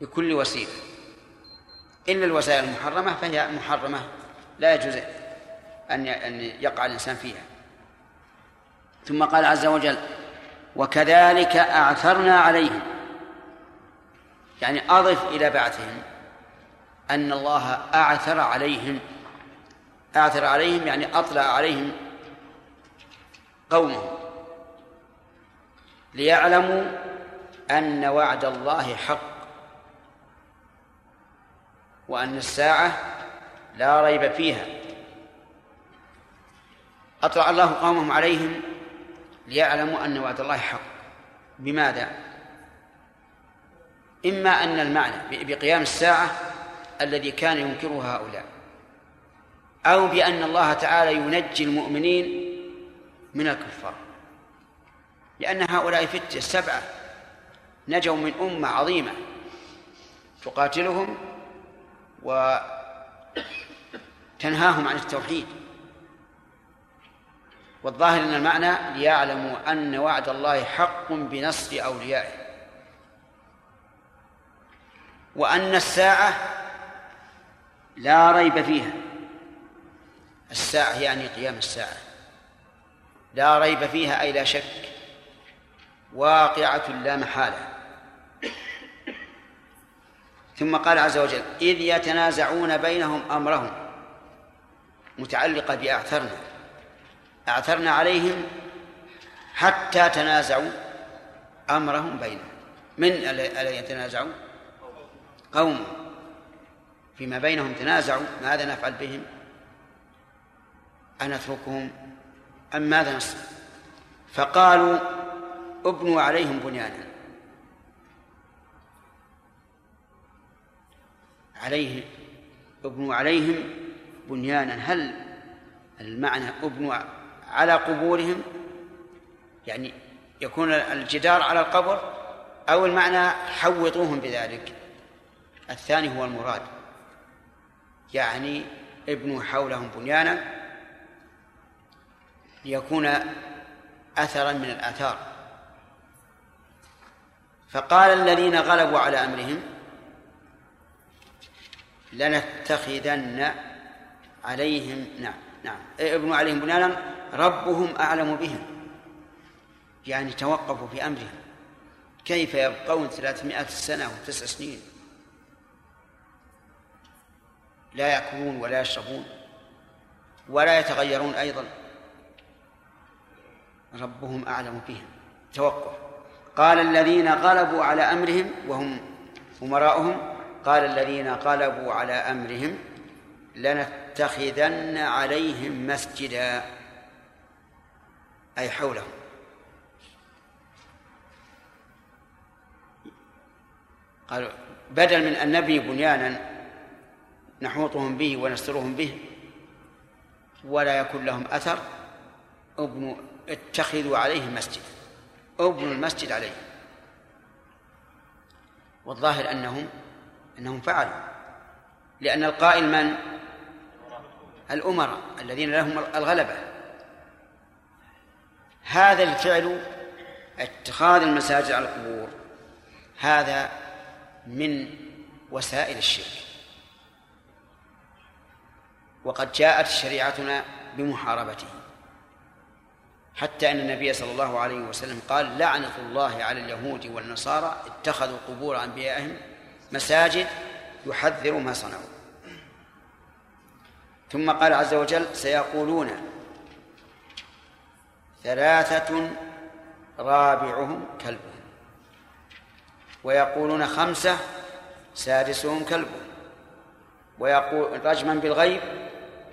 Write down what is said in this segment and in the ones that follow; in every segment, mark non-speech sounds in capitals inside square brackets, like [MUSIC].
بكل وسيلة. إلا الوسائل المحرمة فهي محرمة لا يجوز أن أن يقع الإنسان فيها. ثم قال عز وجل وكذلك أعثرنا عليهم. يعني أضف إلى بعثهم أن الله أعثر عليهم. أعثر عليهم يعني أطلع عليهم قومهم ليعلموا أن وعد الله حق. وأن الساعة لا ريب فيها. أطلع الله قومهم عليهم ليعلموا أن وعد الله حق. بماذا؟ إما أن المعنى بقيام الساعة الذي كان ينكره هؤلاء أو بأن الله تعالى ينجي المؤمنين من الكفار. لأن هؤلاء فتية سبعة نجوا من أمة عظيمة تقاتلهم وتنهاهم عن التوحيد. والظاهر أن المعنى ليعلموا أن وعد الله حق بنصر أوليائه. وأن الساعة لا ريب فيها. الساعة يعني قيام الساعة. لا ريب فيها أي لا شك. واقعة لا محالة. ثم قال عز وجل إذ يتنازعون بينهم أمرهم. متعلقة بأعثرنا. أعثرنا عليهم حتى تنازعوا أمرهم بينهم. من الذي يتنازعوا قوم. فيما بينهم تنازعوا ماذا نفعل بهم؟ أنتركهم أم ماذا نصنع؟ فقالوا ابنوا عليهم بنيانا. عليه ابنوا عليهم بنيانا. هل المعنى ابنوا على قبورهم؟ يعني يكون الجدار على القبر أو المعنى حوطوهم بذلك. الثاني هو المراد. يعني ابنوا حولهم بنيانا ليكون أثرا من الآثار. فقال الذين غلبوا على أمرهم لنتخذن عليهم نعم نعم. ابنوا عليهم بنيانا ربهم أعلم بهم. يعني توقفوا في أمرهم. كيف يبقون ثلاثمائة سنة وتسع سنين؟ لا يأكلون ولا يشربون ولا يتغيرون أيضا. ربهم أعلم بهم. توقف. قال الذين غلبوا على أمرهم وهم أمراؤهم قال الذين غلبوا على أمرهم لنتخذن عليهم مسجدا أي حولهم. قالوا بدل من أن نبني بنيانا نحوطهم به ونسترهم به ولا يكون لهم أثر ابنوا اتخذوا عليه مسجد ابنوا المسجد عليه. والظاهر أنهم أنهم فعلوا. لأن القائل من؟ الأمراء الذين لهم الغلبة. هذا الفعل اتخاذ المساجد على القبور هذا من وسائل الشرك. وقد جاءت شريعتنا بمحاربته. حتى أن النبي صلى الله عليه وسلم قال لعنة الله على اليهود والنصارى اتخذوا قبور أنبيائهم مساجد يحذر ما صنعوا. ثم قال عز وجل سيقولون ثلاثة رابعهم كلبهم ويقولون خمسة سادسهم كلبهم ويقول رجما بالغيب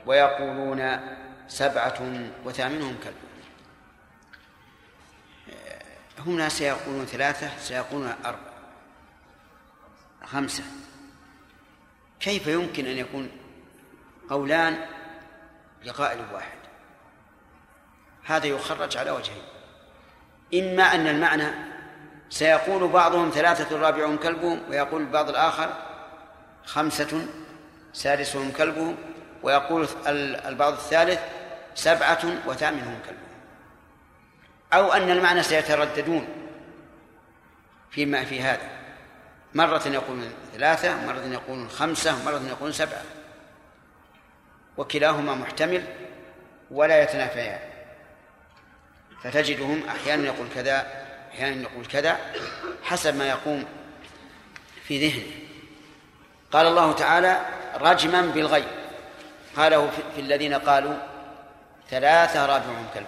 ويقولون سبعة وثامنهم كلبهم. هنا سيقولون ثلاثة سيقولون أربعة. خمسة. كيف يمكن أن يكون قولان لقائل واحد؟ هذا يخرج على وجهين. إما أن المعنى سيقول بعضهم ثلاثة رابعهم كلبهم ويقول البعض الآخر خمسة سادسهم كلبهم ويقول البعض الثالث سبعة وثامنهم كلبهم. أو أن المعنى سيترددون فيما في هذا. مرة يقولون ثلاثة مرة يقولون خمسة مرة يقولون سبعة. وكلاهما محتمل ولا يتنافيان. فتجدهم أحيانا يقول كذا أحيانا يقول كذا حسب ما يقوم في ذهنه. قال الله تعالى رجما بالغيب. قاله في الذين قالوا ثلاثة رابعهم كلب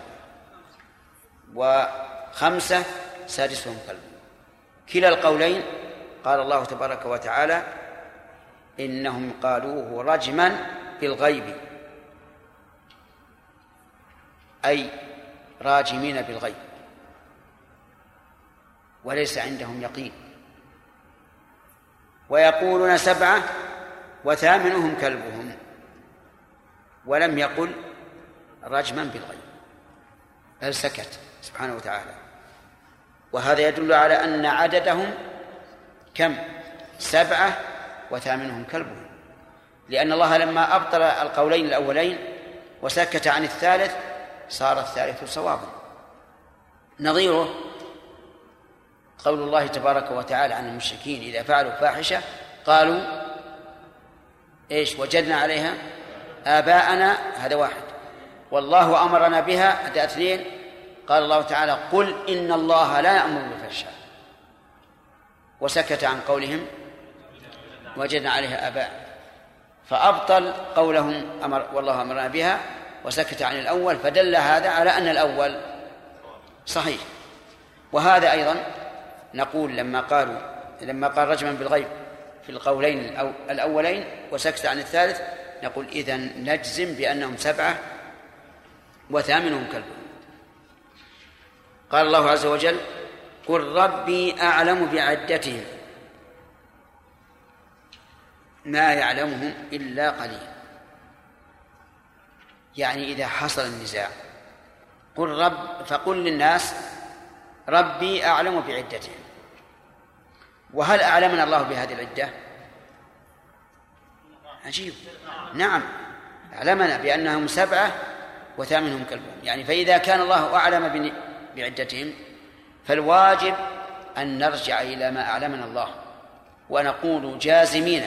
وخمسة سادسهم كلب. كلا القولين قال الله تبارك وتعالى إنهم قالوه رجما بالغيب. أي راجمين بالغيب. وليس عندهم يقين. ويقولون سبعة وثامنهم كلبهم. ولم يقل رجما بالغيب. بل سكت سبحانه وتعالى. وهذا يدل على أن عددهم كم؟ سبعة وثامنهم كلبهم لأن الله لما أبطل القولين الأولين وسكت عن الثالث صار الثالث صوابا. نظيره قول الله تبارك وتعالى عن المشركين إذا فعلوا فاحشة قالوا إيش؟ وجدنا عليها آباءنا هذا واحد. والله أمرنا بها هذا اثنين. قال الله تعالى قل إن الله لا يأمر بالفحشاء. وسكت عن قولهم وجدنا عليها آباء. فأبطل قولهم أمر والله أمرنا بها وسكت عن الأول فدل هذا على أن الأول صحيح. وهذا أيضا نقول لما قالوا لما قال رجما بالغيب في القولين الأولين وسكت عن الثالث نقول إذا نجزم بأنهم سبعة وثامنهم كلبهم قال الله عز وجل قل ربي أعلم بعدتهم ما يعلمهم إلا قليل. يعني إذا حصل النزاع قل رب فقل للناس ربي أعلم بعدتهم. وهل أعلمنا الله بهذه العدة؟ عجيب. نعم. أعلمنا بأنهم سبعة وثامنهم كلبهم. يعني فإذا كان الله أعلم بعدتهم فالواجب أن نرجع إلى ما أعلمنا الله ونقول جازمين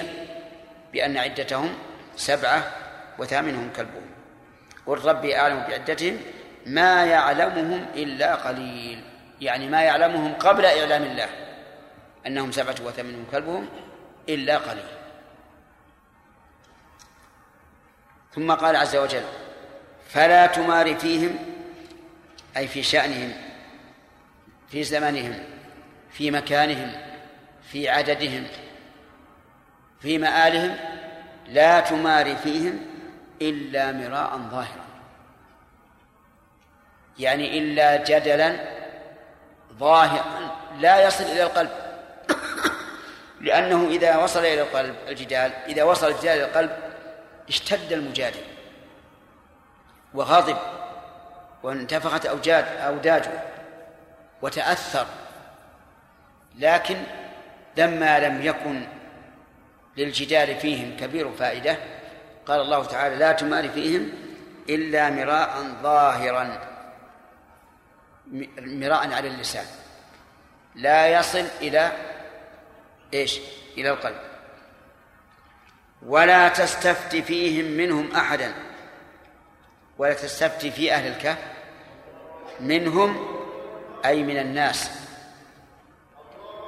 بأن عدتهم سبعة وثامنهم كلبهم. قل ربي أعلم بعدتهم ما يعلمهم إلا قليل يعني ما يعلمهم قبل إعلام الله أنهم سبعة وثامنهم كلبهم إلا قليل. ثم قال عز وجل فلا تمار فيهم أي في شأنهم في زمنهم في مكانهم في عددهم في مآلهم لا تمار فيهم إلا مراء ظاهرا. يعني إلا جدلا ظاهرا لا يصل إلى القلب. [COUGHS] لأنه إذا وصل إلى القلب الجدال إذا وصل الجدال إلى القلب اشتد المجادل وغضب وانتفخت أوجاد أوداجه. وتأثر لكن لما لم يكن للجدال فيهم كبير فائدة قال الله تعالى لا تمار فيهم إلا مراء ظاهرا مراء على اللسان لا يصل إلى إيش؟ إلى القلب ولا تستفت فيهم منهم أحدا ولا تستفت في أهل الكهف منهم أي من الناس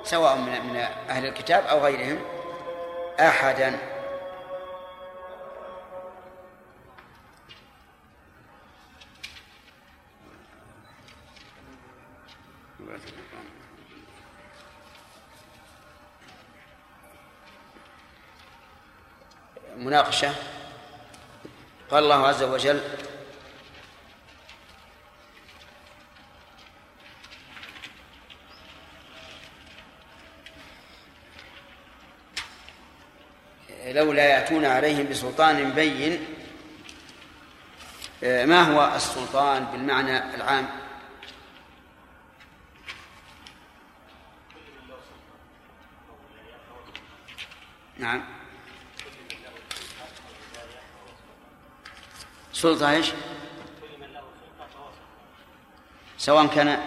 سواء من أهل الكتاب أو غيرهم أحدا. مناقشة. قال الله عز وجل لولا يأتون عليهم بسلطان بين ما هو السلطان بالمعنى العام؟ نعم. سلطة إيش؟ سواء كان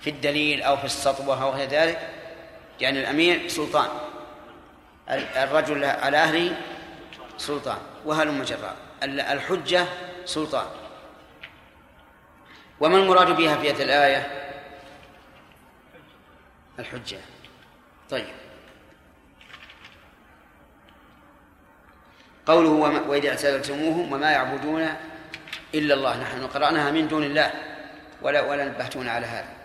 في الدليل أو في السطوة أو غير ذلك يعني الأمير سلطان. الرجل على أهله سلطان وهل جرا الحجة سلطان. وما المراد بها في هذه الآية؟ الحجة. طيب. قوله وإذا اعتزلتموهم وما يعبدون إلا الله. نحن قرأناها من دون الله ولا ولا نبهتون على هذا.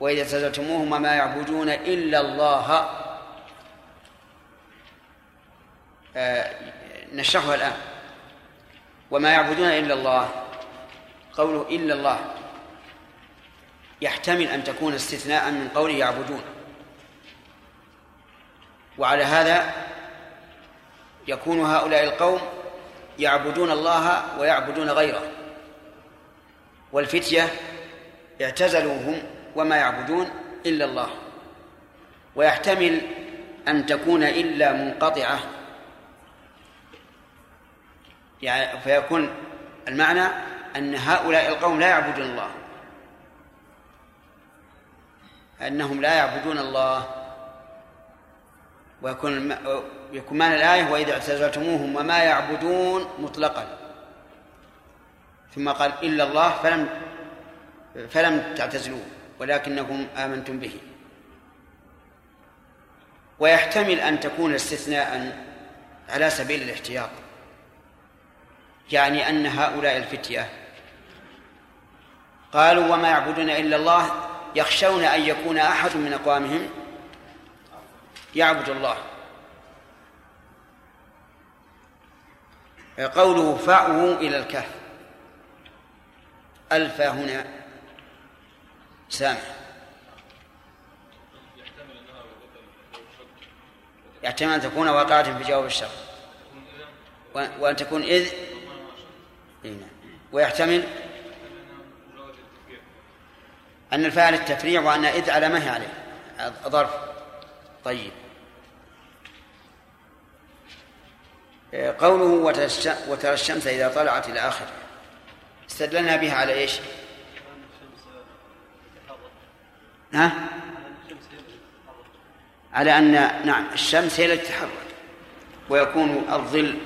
وإذا اعتزلتموهم وما يعبدون إلا الله آه نشرحها الآن. وما يعبدون إلا الله. قوله إلا الله. يحتمل أن تكون استثناء من قوله يعبدون. وعلى هذا يكون هؤلاء القوم يعبدون الله ويعبدون غيره. والفتية اعتزلوا هم وما يعبدون إلا الله. ويحتمل أن تكون إلا منقطعة. يعني فيكون المعنى أن هؤلاء القوم لا يعبدون الله. أنهم لا يعبدون الله. ويكون يكون معنى الآية وإذا اعتزلتموهم وما يعبدون مطلقا. ثم قال إلا الله فلم فلم تعتزلوه ولكنكم آمنتم به. ويحتمل أن تكون استثناء على سبيل الاحتياط. يعني أن هؤلاء الفتية قالوا وما يعبدون إلا الله يخشون أن يكون أحد من أقوامهم يعبد الله. قوله فأووا إلى الكهف. ألفى هنا سامع يحتمل أن تكون واقعة في جواب الشر. وأن تكون إذ نعم. ويحتمل أن الفاعل التفريع وأن إذ على ما هي عليه. ظرف. طيب. قوله وترى الشمس إذا طلعت إلى آخره. استدلنا بها على إيش؟ ها؟ على أن نعم الشمس هي التي تتحرك ويكون الظل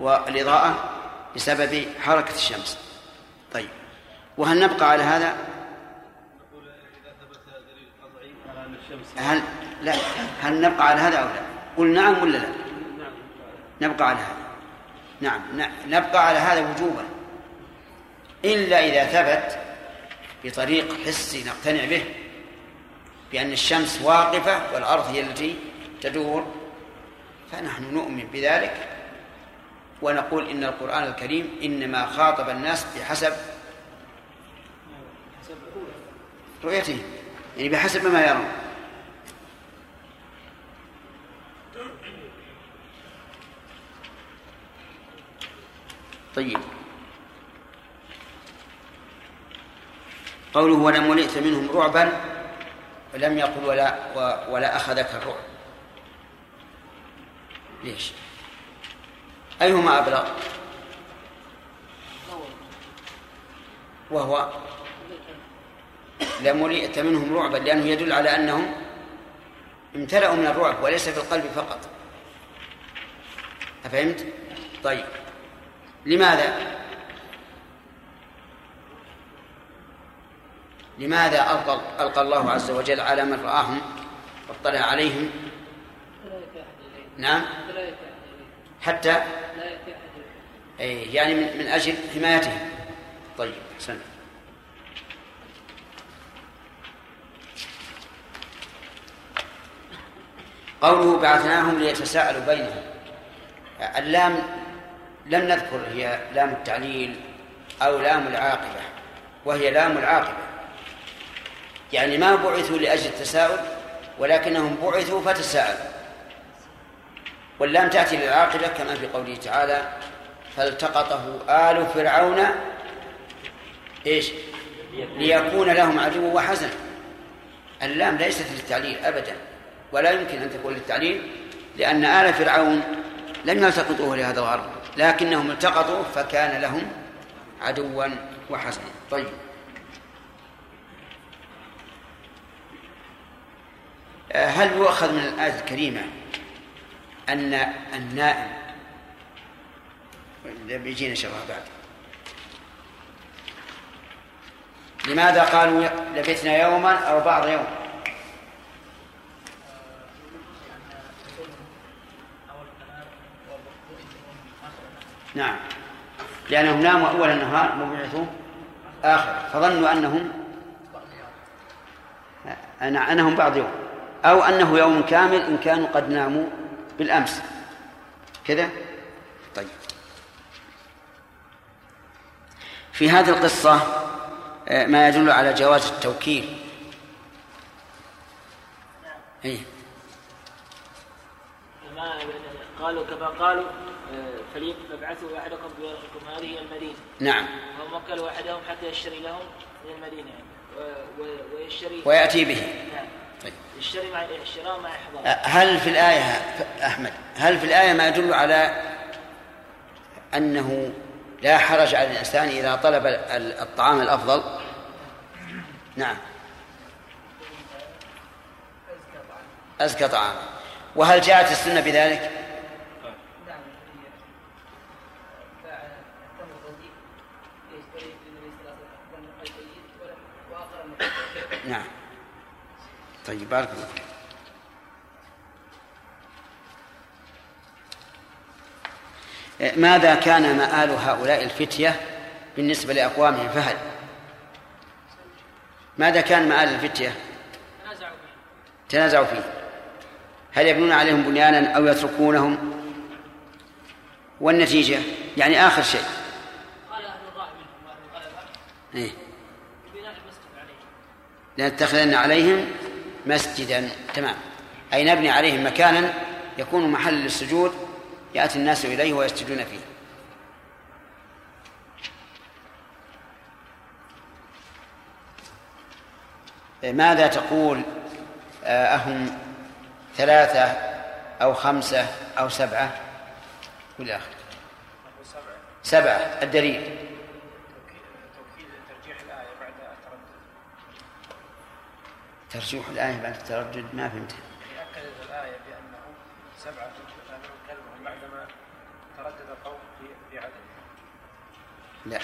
والإضاءة بسبب حركة الشمس. طيب. وهل نبقى على هذا؟ هل لا. هل نبقى على هذا أو لا؟ قل نعم ولا لا؟ نبقى على هذا. نعم. نبقى على هذا وجوبا. إلا إذا ثبت بطريق حسي نقتنع به بأن الشمس واقفة والأرض هي التي تدور فنحن نؤمن بذلك. ونقول إن القرآن الكريم إنما خاطب الناس بحسب رؤيته يعني بحسب ما يرون. طيب. قوله ولم ولئت منهم رعبا لم يقل ولا ولا أخذك الرعب. ليش؟ أيهما أبلغ؟ وهو لملئت منهم رعبا لأنه يدل على أنهم امتلأوا من الرعب وليس في القلب فقط أفهمت؟ طيب لماذا؟ لماذا ألقى, ألقى الله عز وجل على من رآهم واطلع عليهم نعم حتى يعني من, من أجل حمايتهم. طيب سنة. قوله بعثناهم ليتساءلوا بينهم. اللام لم نذكر هي لام التعليل أو لام العاقبة وهي لام العاقبة. يعني ما بعثوا لأجل التساؤل ولكنهم بعثوا فتساءلوا. واللام تأتي للعاقبة كما في قوله تعالى فالتقطه آل فرعون إيش؟ ليكون لهم عدو وحزن. اللام ليست للتعليل أبدا ولا يمكن أن تكون للتعليل لأن آل فرعون لم يلتقطوه لهذا الغرض لكنهم التقطوا فكان لهم عدوا وحزنا. طيب. هل يؤخذ من الآية الكريمة أن النائم. بيجينا شرها بعد. لماذا قالوا لبثنا يوما أو بعض يوم؟ نعم. لأنهم ناموا أول النهار وبعثوا آخر. فظنوا أنهم أنهم بعض يوم. أو أنه يوم كامل إن كانوا قد ناموا بالأمس. كذا؟ طيب. في هذه القصة آه، ما يدل على جواز التوكيل. إيه؟ قالوا كما قالوا فابعثوا أحدكم بورقكم هذه إلى المدينة. نعم. هم وكلوا أحدهم حتى يشتري لهم من المدينة يعني ويشتري. ويأتي به. نعم. طيب. يشتري مع الشراء مع إحضار. أه، هل في الآية أحمد هل في الآية ما يدل على أنه لا حرج على الإنسان إذا طلب الطعام الأفضل؟ نعم. أزكى طعاما وهل جاءت السنة بذلك؟ نعم. طيب بارك الله ماذا كان مآل هؤلاء الفتية بالنسبة لأقوامهم؟ فهل ماذا كان مآل الفتية؟ تنازعوا فيه. هل يبنون عليهم بنيانا أو يتركونهم؟ والنتيجة؟ يعني آخر شيء. قال أهل الرأي منهم وأهل الغلبة إيه. لنتخذن عليهم مسجدا تمام. أي نبني عليهم مكانا يكون محل للسجود يأتي الناس إليه ويسجدون فيه. ماذا تقول آه، أهم ثلاثة أو خمسة أو سبعة؟ آخر سبعة الدليل. ترجيح الآية بعد التردد ما فهمت يأكد الآية بأنه سبعة كلمة بعدما تردد القول في في عدد. لا.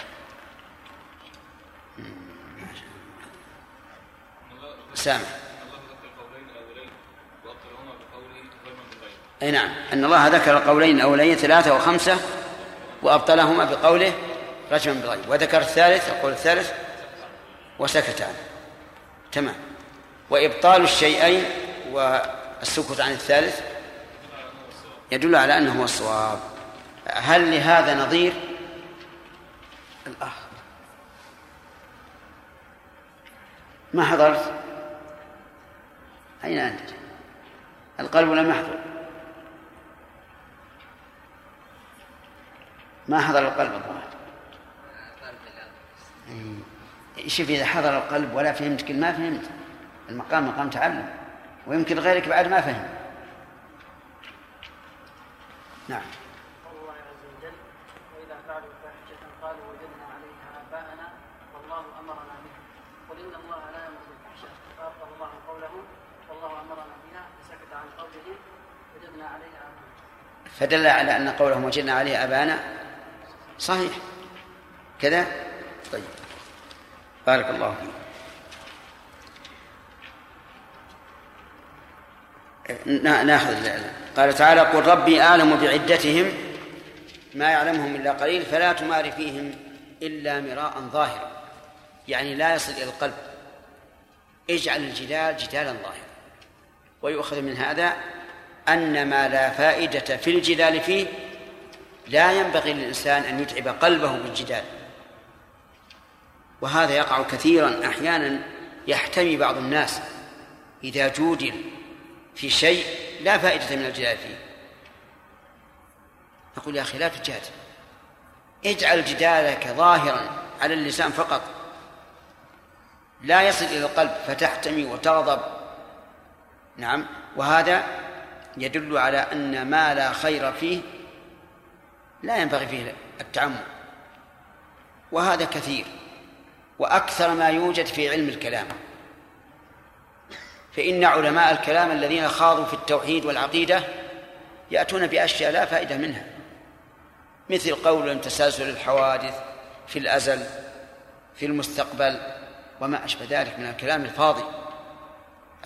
سامع. أي نعم. أن الله ذكر القولين الأولين ثلاثة وخمسة وأبطلهما بقوله رجما بالغيب. وذكر الثالث القول الثالث وسكت عنه تمام. وإبطال الشيئين والسكوت عن الثالث يدل على أنه هو الصواب. هل لهذا نظير؟ الآخر. ما حضرت؟ أين أنت؟ القلب لم يحضر. ما حضر القلب الظاهر؟ شوف إذا حضر القلب ولا فهمت كل ما فهمت. المقام مقام تعلم ويمكن غيرك بعد ما فهم. نعم. الله عز وجل وإذا فعلوا قالوا وجدنا عليها آباءنا والله أمرنا بها. قل إن الله لا بالفحشاء فابطل الله قوله والله أمرنا بها فسكت عن قوله وجدنا عليها آباءنا. فدل على أن قولهم وجدنا عليها ابانا صحيح. كذا؟ طيب. بارك الله فيك. ناخذ قال تعالى قل ربي اعلم بعدتهم ما يعلمهم إلا قليل فلا تمار فيهم إلا مراء ظاهرا. يعني لا يصل إلى القلب. اجعل الجدال جدالا ظاهرا ويؤخذ من هذا أن ما لا فائدة في الجدال فيه لا ينبغي للإنسان أن يتعب قلبه بالجدال وهذا يقع كثيرا أحيانا يحتمي بعض الناس إذا جودل في شيء لا فائدة من الجدال فيه. نقول يا أخي لا تجادل اجعل جدالك ظاهرا على اللسان فقط. لا يصل إلى القلب فتحتمي وتغضب. نعم. وهذا يدل على أن ما لا خير فيه لا ينبغي فيه التعمد. وهذا كثير. وأكثر ما يوجد في علم الكلام. فإن علماء الكلام الذين خاضوا في التوحيد والعقيدة يأتون بأشياء لا فائدة منها. مثل قول تسلسل الحوادث في الأزل في المستقبل وما أشبه ذلك من الكلام الفاضي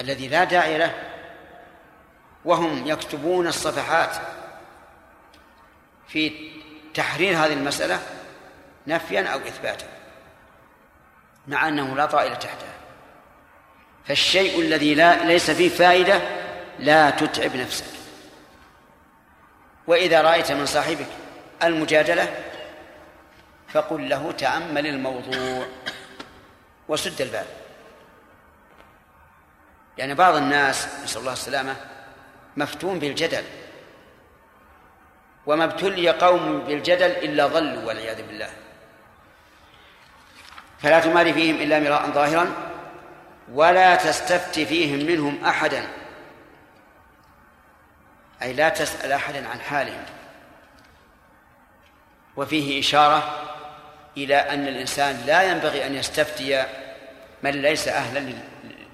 الذي لا داعي له. وهم يكتبون الصفحات في تحرير هذه المسألة نفيا أو إثباتا مع أنه لا طائل تحتها. فالشيء الذي لا ليس فيه فائدة لا تتعب نفسك. وإذا رأيت من صاحبك المجادلة فقل له تأمل الموضوع وسد الباب. يعني بعض الناس نسأل الله السلامة مفتون بالجدل. وما ابتلي قوم بالجدل إلا ضلوا والعياذ بالله. فلا تماري فيهم إلا مراء ظاهرا ولا تستفت فيهم منهم أحدا. أي لا تسأل أحدا عن حالهم. وفيه إشارة إلى أن الإنسان لا ينبغي أن يستفتي من ليس أهلا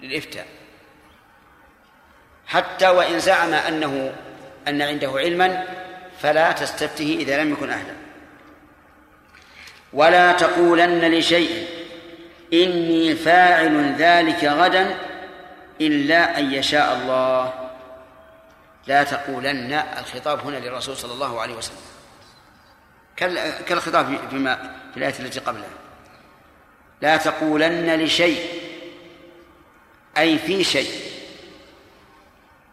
للإفتاء. حتى وإن زعم أنه أن عنده علما فلا تستفته إذا لم يكن أهلا. ولا تقولن لشيء إني فاعل ذلك غدا إلا أن يشاء الله. لا تقولن الخطاب هنا للرسول صلى الله عليه وسلم. كالخطاب فيما في الآية التي قبلها. لا تقولن لشيء أي في شيء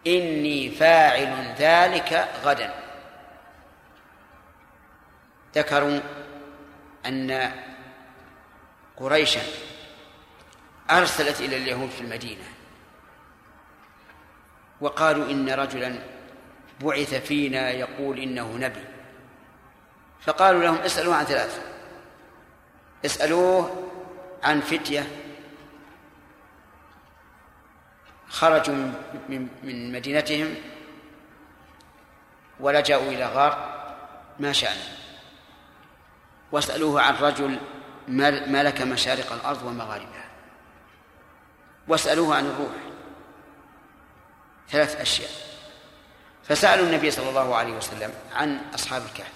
إني فاعل ذلك غدا. ذكروا أن قريشا أرسلت إلى اليهود في المدينة وقالوا إن رجلا بعث فينا يقول إنه نبي فقالوا لهم اسألوه عن ثلاثة اسألوه عن فتية خرجوا من مدينتهم ولجأوا إلى غار ما شأنه واسألوه عن رجل ملك مشارق الأرض ومغاربها. واسألوه عن الروح. ثلاث أشياء. فسألوا النبي صلى الله عليه وسلم عن أصحاب الكهف.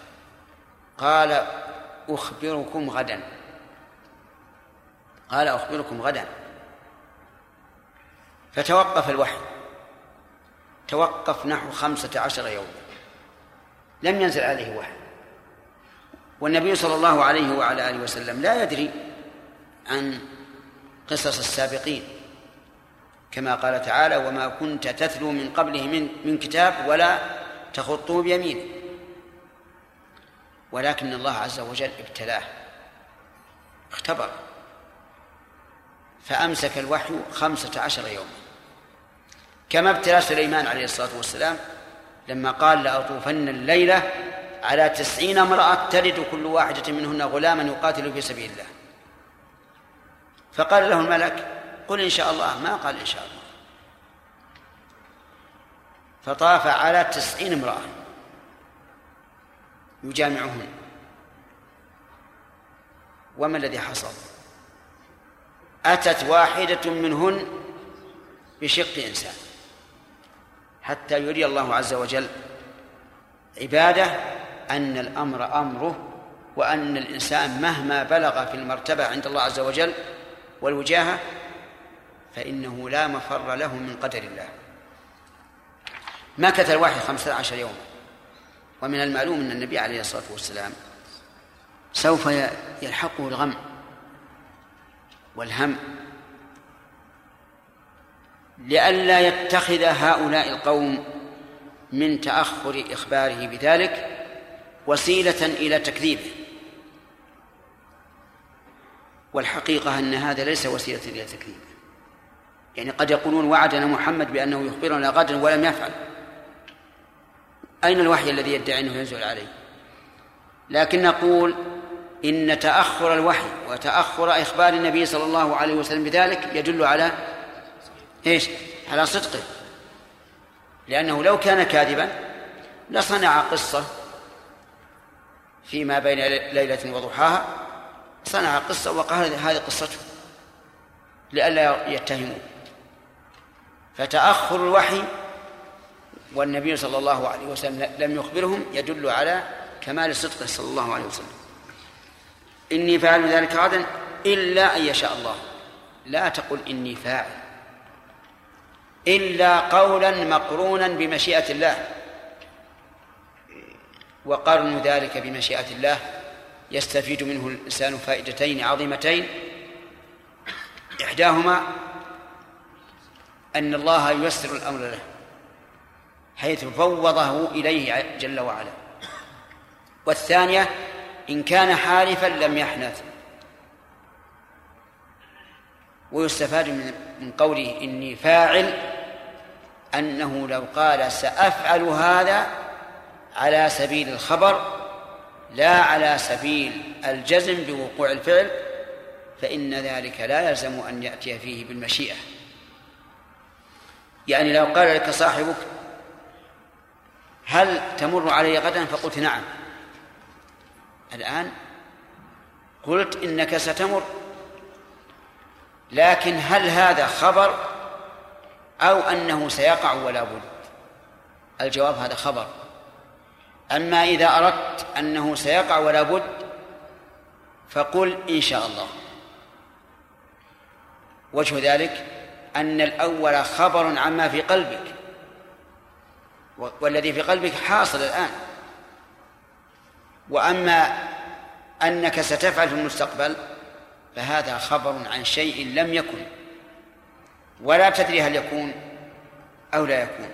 قال أخبركم غدا. قال أخبركم غدا. فتوقف الوحي. توقف نحو خمسة عشر يوما. لم ينزل عليه وحي. والنبي صلى الله عليه وعلى آله وسلم لا يدري عن قصص السابقين. كما قال تعالى وما كنت تتلو من قبله من من كتاب ولا تخطه بيمينه ولكن الله عز وجل ابتلاه اختبر فأمسك الوحي خمسة عشر يوما. كما ابتلى سليمان عليه الصلاة والسلام لما قال لأطوفن الليلة على تسعين امرأة تلد كل واحدة منهن غلاما يقاتل في سبيل الله. فقال له الملك قل إن شاء الله. ما قال إن شاء الله. فطاف على تسعين امرأة يجامعهن. وما الذي حصل؟ أتت واحدة منهن بشق إنسان. حتى يري الله عز وجل عبادة أن الأمر أمره وأن الإنسان مهما بلغ في المرتبة عند الله عز وجل والوجاهة فإنه لا مفر له من قدر الله. مكث الوحي خمسة عشر يوما ومن المعلوم أن النبي عليه الصلاة والسلام سوف يلحقه الغم والهم لئلا يتخذ هؤلاء القوم من تأخر إخباره بذلك وسيلة إلى تكذيبه. والحقيقة أن هذا ليس وسيلة إلى تكذيبه. يعني قد يقولون وعدنا محمد بأنه يخبرنا غدا ولم يفعل. أين الوحي الذي يدعي أنه ينزل عليه؟ لكن نقول إن تأخر الوحي وتأخر إخبار النبي صلى الله عليه وسلم بذلك يدل على إيش؟ على صدقه. لأنه لو كان كاذبا لصنع قصة فيما بين ليلة وضحاها صنع قصة وقال هذه قصته لئلا يتهموا فتأخر الوحي والنبي صلى الله عليه وسلم لم يخبرهم يدل على كمال صدقه صلى الله عليه وسلم. إني فاعل ذلك غدا إلا أن يشاء الله. لا تقل إني فاعل. إلا قولا مقرونا بمشيئة الله. وقرن ذلك بمشيئة الله يستفيد منه الإنسان فائدتين عظيمتين. إحداهما أن الله ييسر الأمر له حيث فوضه إليه جل وعلا. والثانية إن كان حالفا لم يحنث. ويستفاد من قوله إني فاعل أنه لو قال سأفعل هذا على سبيل الخبر لا على سبيل الجزم بوقوع الفعل فإن ذلك لا يلزم أن يأتي فيه بالمشيئة. يعني لو قال لك صاحبك هل تمر علي غدا؟ فقلت نعم. الآن قلت إنك ستمر لكن هل هذا خبر أو أنه سيقع ولا بد؟ الجواب هذا خبر. أما إذا أردت أنه سيقع ولا بد فقل إن شاء الله. وجه ذلك أن الأول خبر عما في قلبك والذي في قلبك حاصل الآن. وأما أنك ستفعل في المستقبل فهذا خبر عن شيء لم يكن. ولا تدري هل يكون أو لا يكون.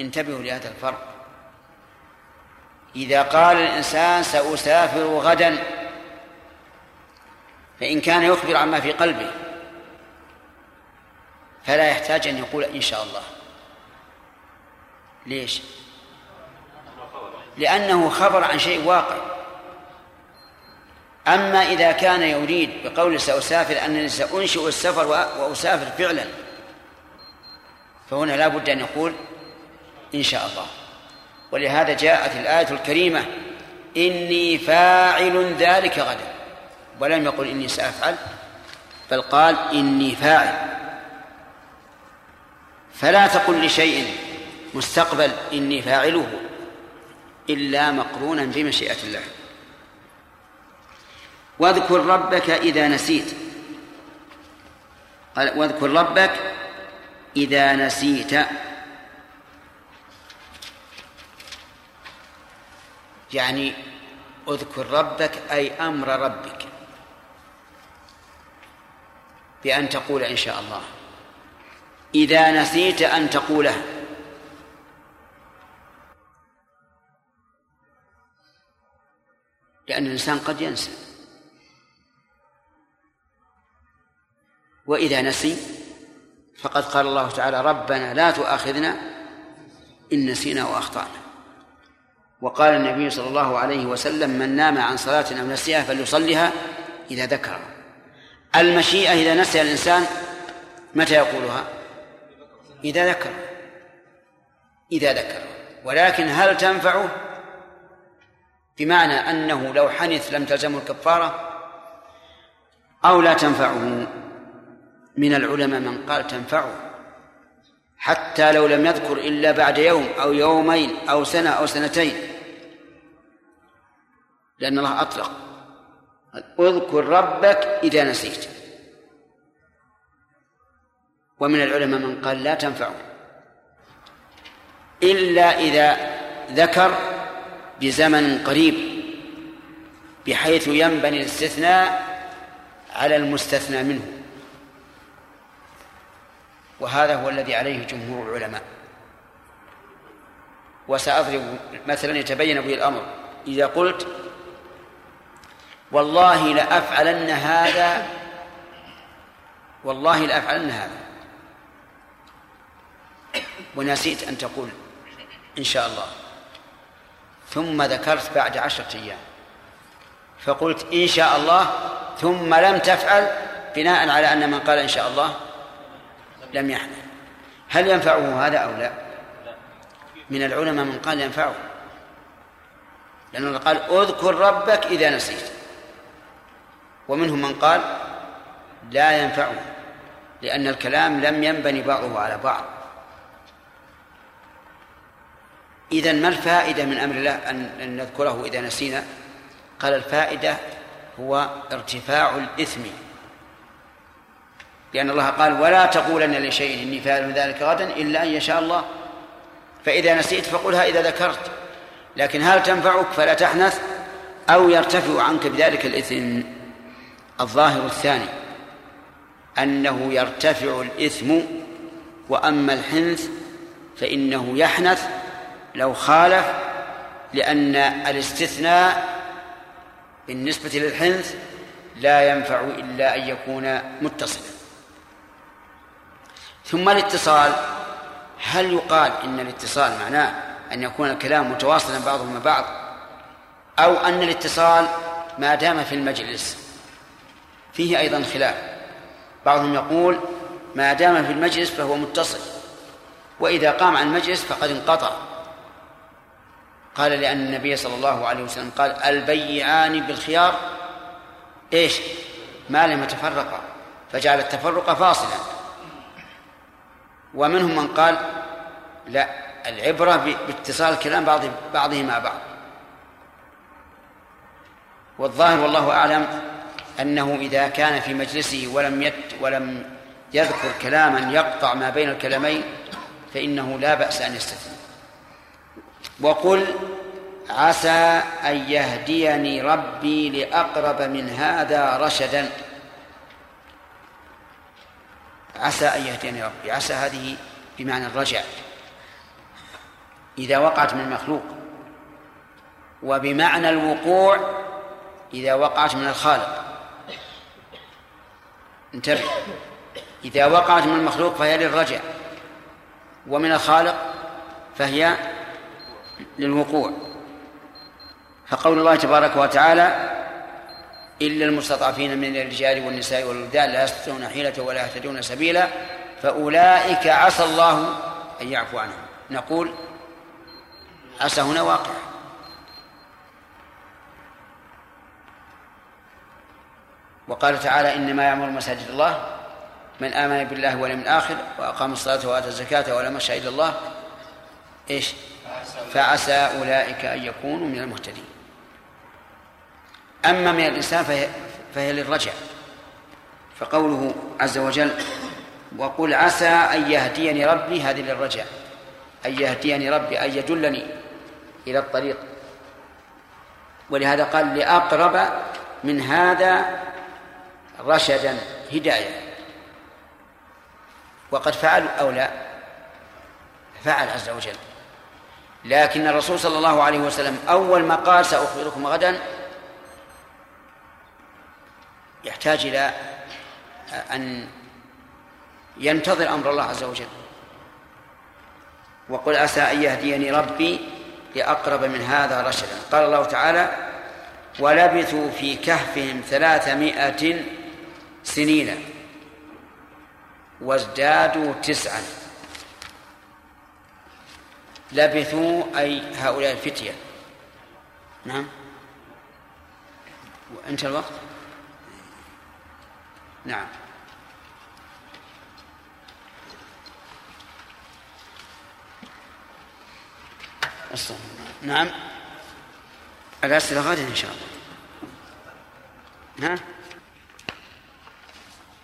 انتبهوا لهذا الفرق. إذا قال الإنسان سأسافر غدا فإن كان يخبر عما في قلبه فلا يحتاج أن يقول إن شاء الله. ليش؟ لأنه خبر عن شيء واقع. أما إذا كان يريد بقول سأسافر أنني سأنشئ السفر وأسافر فعلا فهنا لا بد أن يقول إن شاء الله. ولهذا جاءت الآية الكريمة إني فاعل ذلك غدا. ولم يقل إني سأفعل بل قال إني فاعل. فلا تقل لشيء مستقبل إني فاعله إلا مقرونا بمشيئة الله. واذكر ربك إذا نسيت. قال واذكر ربك إذا نسيت. يعني اذكر ربك أي أمر ربك بأن تقول إن شاء الله. إذا نسيت أن تقوله. لأن الإنسان قد ينسى. وإذا نسي فقد قال الله تعالى ربنا لا تؤاخذنا إن نسينا وأخطأنا. وقال النبي صلى الله عليه وسلم من نام عن صلاة أو نسيها فليصلها إذا ذكر. المشيئة إذا نسي الإنسان متى يقولها؟ إذا ذكر. إذا ذكر. ولكن هل تنفعه بمعنى أنه لو حنث لم تلزمه الكفارة أو لا تنفعه. من العلماء من قال تنفعه. حتى لو لم يذكر إلا بعد يوم أو يومين أو سنة أو سنتين. لأن الله أطلق. اذكر ربك إذا نسيت. ومن العلماء من قال لا تنفعه. إلا إذا ذكر بزمن قريب بحيث ينبني الاستثناء على المستثنى منه. وهذا هو الذي عليه جمهور العلماء. وسأضرب مثلا يتبين به الأمر. إذا قلت والله لأفعلن هذا. والله لأفعلن هذا. ونسيت أن تقول إن شاء الله. ثم ذكرت بعد عشرة أيام. فقلت إن شاء الله. ثم لم تفعل بناء على أن من قال إن شاء الله لم يحمل هل ينفعه هذا أو لا؟ من العلماء من قال ينفعه. لأنه قال اذكر ربك إذا نسيت. ومنهم من قال لا ينفعه لأن الكلام لم ينبني بعضه على بعض. إذا ما الفائدة من أمر الله أن نذكره إذا نسينا؟ قال الفائدة هو ارتفاع الإثم. لأن الله قال ولا تقولن لشيء إني فاعل ذلك غدا إلا أن يشاء الله. فإذا نسيت فقلها إذا ذكرت. لكن هل تنفعك فلا تحنث أو يرتفع عنك بذلك الإثم؟ الظاهر الثاني أنه يرتفع الإثم وأما الحنث فإنه يحنث لو خالف لأن الاستثناء بالنسبة للحنث لا ينفع إلا أن يكون متصلا. ثم الاتصال هل يقال إن الاتصال معناه أن يكون الكلام متواصلا بعضه مع بعض أو أن الاتصال ما دام في المجلس؟ فيه أيضا خلاف. بعضهم يقول ما دام في المجلس فهو متصل وإذا قام عن المجلس فقد انقطع. قال لأن النبي صلى الله عليه وسلم قال البيعان بالخيار. إيش؟ ما لم يتفرقا فجعل التفرق فاصلا. ومنهم من قال لا العبرة باتصال الكلام بعض بعضه مع بعض. والظاهر والله أعلم أنه إذا كان في مجلسه ولم يت ولم يذكر كلاما يقطع ما بين الكلامين فإنه لا بأس أن يستثني. وقل عسى أن يهديني ربي لأقرب من هذا رشدا. عسى أن يهديني ربي. عسى هذه بمعنى الرجع. إذا وقعت من المخلوق وبمعنى الوقوع إذا وقعت من الخالق. انتبه. إذا وقعت من المخلوق فهي للرجع ومن الخالق فهي للوقوع. فقول الله تبارك وتعالى إلا المستضعفين من الرجال والنساء والولدان لا يستطيعون حيلة ولا يهتدون سبيلا فأولئك عسى الله أن يعفو عنهم. نقول عسى هنا واقع. وقال تعالى إنما يعمر مساجد الله من آمن بالله واليوم الآخر وأقام الصلاة وآتى الزكاة ولم يخشى إلا الله. إيش؟ فعسى أولئك أن يكونوا من المهتدين. أما من الإنسان فهي, فهي للرجع. فقوله عز وجل وقل عسى أن يهديني ربي هذه للرجع. أن يهديني ربي أن يدلني إلى الطريق. ولهذا قال لأقرب من هذا رشدا هداية. وقد فعل أو لا؟ فعل عز وجل. لكن الرسول صلى الله عليه وسلم أول ما قال سأخبركم غدا يحتاج إلى أن ينتظر أمر الله عز وجل. وقل عسى أن يهديني ربي لأقرب من هذا رشدا. قال الله تعالى ولبثوا في كهفهم ثلاثمائة سنين. وازدادوا تسعا. لبثوا أي هؤلاء الفتية. نعم. وأنت الوقت؟ نعم. نعم. الأسئلة غدا إن شاء الله. ها؟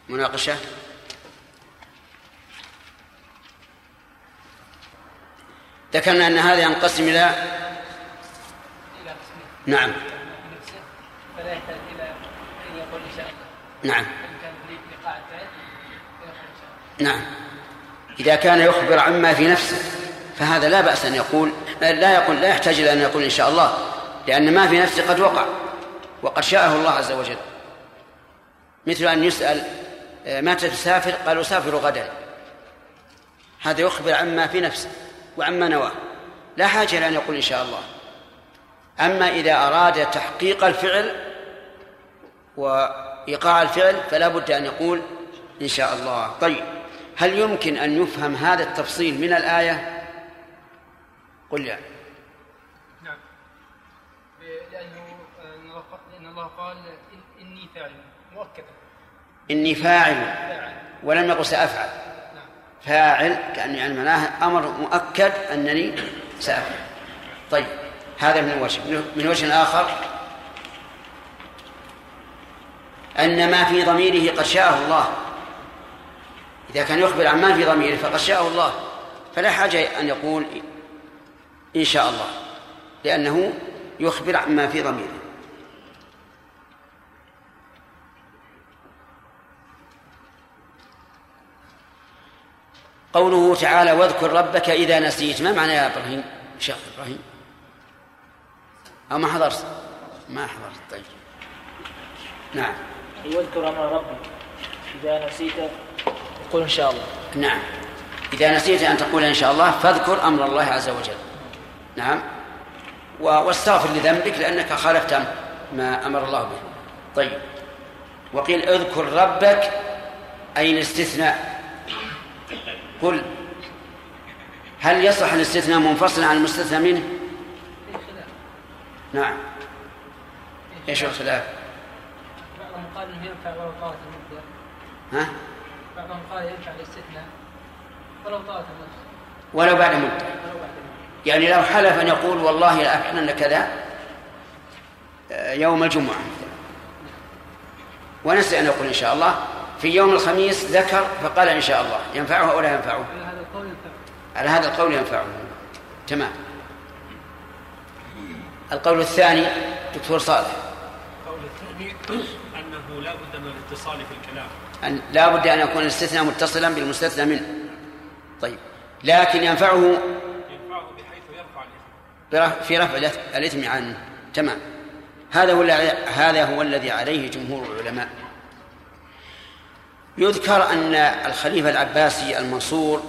مناقشة. ذكرنا أن هذا ينقسم إلى نعم. نعم. نعم. إذا كان يخبر عما في نفسه فهذا لا بأس أن يقول لا يقول لا يحتاج إلى أن يقول إن شاء الله لأن ما في نفسه قد وقع وقد شاءه الله عز وجل. مثل أن يسأل متى تسافر قال أسافر غدا. هذا يخبر عما في نفسه وعما نواه. لا حاجة إلى أن يقول إن شاء الله. أما إذا أراد تحقيق الفعل وإيقاع الفعل فلا بد أن يقول إن شاء الله. طيب هل يمكن أن يفهم هذا التفصيل من الآية؟ قل لا نعم. لأنه لأن الله قال إني فاعل مؤكدا إني فاعل ولم يقل سأفعل. فاعل كأن يعني معناه أمر مؤكد أنني سأفعل. طيب هذا من وجه. من وجه آخر أن ما في ضميره قد شاءه الله. إذا كان يخبر عن ما في ضميره فقد شاءه الله. فلا حاجة أن يقول إن شاء الله لأنه يخبر عن ما في ضميره. قوله تعالى واذكر ربك إذا نسيت. ما معنى يا إبراهيم؟ شيخ إبراهيم. أو ما حضرت؟ ما حضرت. طيب. نعم. واذكر أمر ربك إذا نسيت. قل إن شاء الله. نعم. إذا نسيت أن تقول إن شاء الله فاذكر أمر الله عز وجل. نعم. واستغفر لذنبك لأنك خالفت ما أمر الله به. طيب. وقيل اذكر ربك أي الاستثناء. قل هل يصح الاستثناء منفصلا عن المستثنى منه؟ نعم. إيش الخلاف؟ بعضهم قال إنه ينفع ولو طالت المده ها؟ بعضهم قال ينفع الاستثناء ولو طالت المده ولو بعد المده يعني لو حلف أن يقول والله لأفعلن كذا آه، يوم الجمعة. ونسي أن يقول إن شاء الله في يوم الخميس ذكر فقال إن شاء الله ينفعه أو لا ينفعه؟ على هذا القول ينفع على هذا القول ينفعه. تمام. القول الثاني دكتور صالح. القول الثاني أنه لا بد من الاتصال في الكلام. أن لا بد أن يكون الاستثناء متصلا بالمستثنى منه. طيب. لكن ينفعه؟ ينفعه بحيث يرفع الإثم. في رفع الإث- الإثم عنه. تمام. هذا هو هذا هو الذي عليه جمهور العلماء. يذكر أن الخليفة العباسي المنصور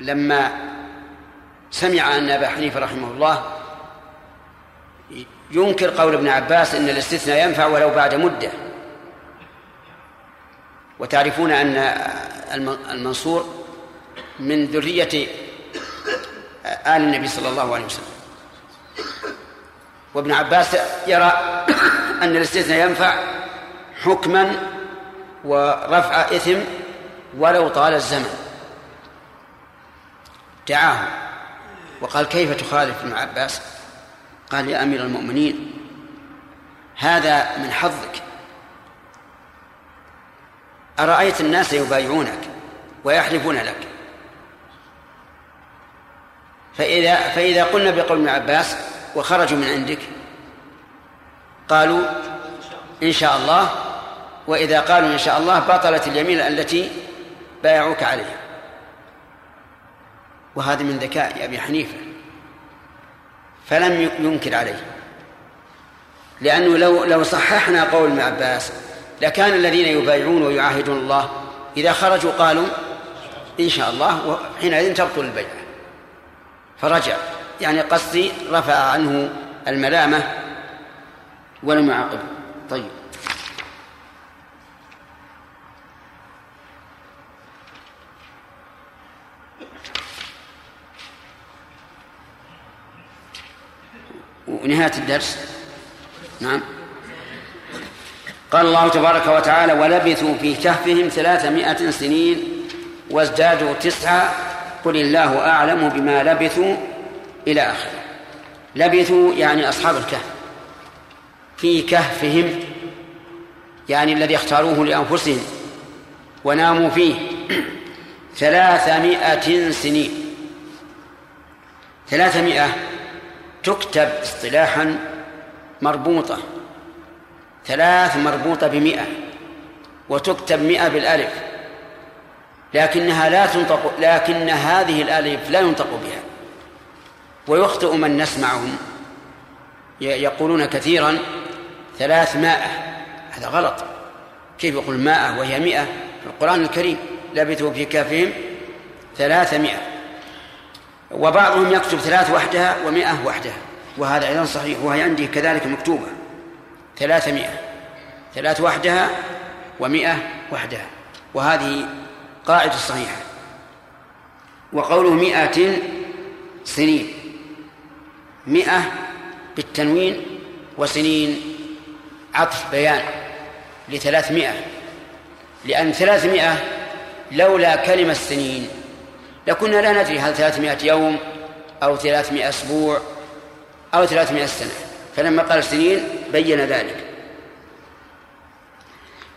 لما سمع أن أبا حنيفة رحمه الله ينكر قول ابن عباس أن الاستثناء ينفع ولو بعد مدة. وتعرفون أن الم- المنصور من ذرية آل النبي صلى الله عليه وسلم. وابن عباس يرى أن الاستثناء ينفع حكما ورفع إثم ولو طال الزمن. دعاه وقال كيف تخالف ابن عباس؟ قال يا أمير المؤمنين هذا من حظك. أرأيت الناس يبايعونك ويحلفون لك؟ فإذا فإذا قلنا بقول ابن عباس وخرجوا من عندك قالوا إن شاء الله وإذا قالوا إن شاء الله بطلت اليمين التي بايعوك عليها. وهذا من ذكاء أبي حنيفة. فلم ينكر عليه. لأنه لو لو صححنا قول ابن عباس لكان الذين يبايعون ويعاهدون الله إذا خرجوا قالوا إن شاء الله وحينئذ تبطل البيعة فرجع. يعني قصدي رفع عنه الملامة ولم يعاقبه. طيب. ونهاية الدرس. نعم. قال الله تبارك وتعالى ولبثوا في كهفهم ثلاثمائة سنين وازدادوا تسعة. قل الله أعلم بما لبثوا إلى آخره. لبثوا يعني أصحاب الكهف. في كهفهم يعني الذي اختاروه لأنفسهم وناموا فيه ثلاثمائة سنين. ثلاثمائة تكتب اصطلاحا مربوطة ثلاث مربوطة بمئة وتكتب مئة بالألف لكنها لا تنطق لكن هذه الألف لا ينطق بها. ويخطئ من نسمعهم يقولون كثيرا ثلاثمائة هذا غلط. كيف يقول مائة وهي مئة؟ في القرآن الكريم لبثوا في كافهم ثلاثمائة. وبعضهم يكتب ثلاث وحدها ومائة وحدها وهذا أيضا صحيح وهي عندي كذلك مكتوبة. ثلاثمائة ثلاث وحدها ومائة وحدها وهذه قاعدة صحيحة. وقوله مئة سنين. مئة بالتنوين وسنين عطف بيان لثلاثمائة لأن ثلاثمائة لولا كلمة سنين لكنا لا ندري هل ثلاثمائة يوم أو ثلاثمائة أسبوع أو ثلاثمائة سنة. فلما قال سنين بين ذلك.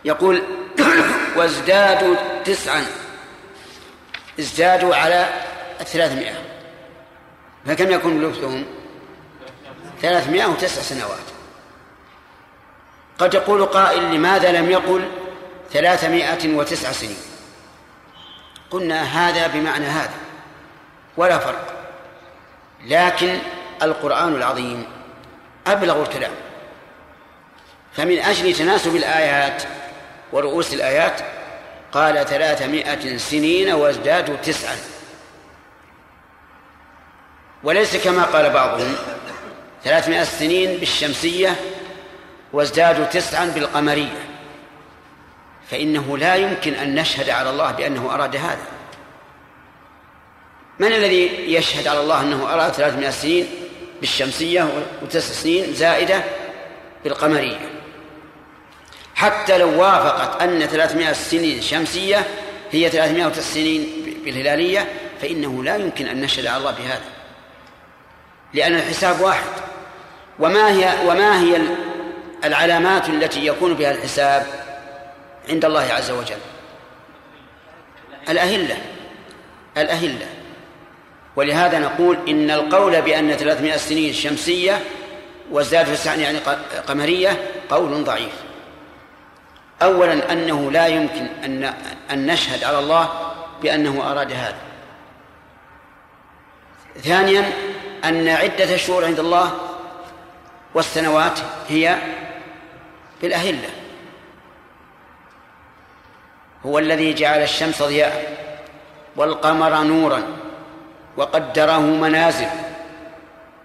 يقول [COUGHS] وازدادوا تسعا. ازدادوا على الثلاثمائة فكم يكون لبثهم ثلاثمائة وتسع سنوات. قد يقول قائل لماذا لم يقل ثلاثمائة وتسع سنين؟ قلنا هذا بمعنى هذا ولا فرق. لكن القرآن العظيم أبلغ الكلام. فمن أجل تناسب الآيات ورؤوس الآيات قال ثلاثمائة سنين وازدادوا تسعا وليس كما قال بعضهم ثلاثمائة سنين بالشمسية وازدادوا تسعا بالقمرية. فإنه لا يمكن أن نشهد على الله بأنه أراد هذا. من الذي يشهد على الله أنه أراد ثلاثمائة سنين بالشمسية وتسع سنين زائدة بالقمرية؟ حتى لو وافقت أن ثلاثمائة سنين شمسية هي ثلاثمائة وتسع سنين بالهلالية فإنه لا يمكن أن نشهد على الله بهذا. لأن الحساب واحد. وما هي وما هي العلامات التي يكون بها الحساب؟ عند الله عز وجل. الأهلة الأهلة. ولهذا نقول إن القول بأن 300 سنين شمسية وازداد تسعا يعني قمرية قول ضعيف. أولا أنه لا يمكن أن أن نشهد على الله بأنه أراد هذا. ثانيا أن عدة الشهور عند الله والسنوات هي بالأهلة هو الذي جعل الشمس ضياء والقمر نورا وقدره منازل.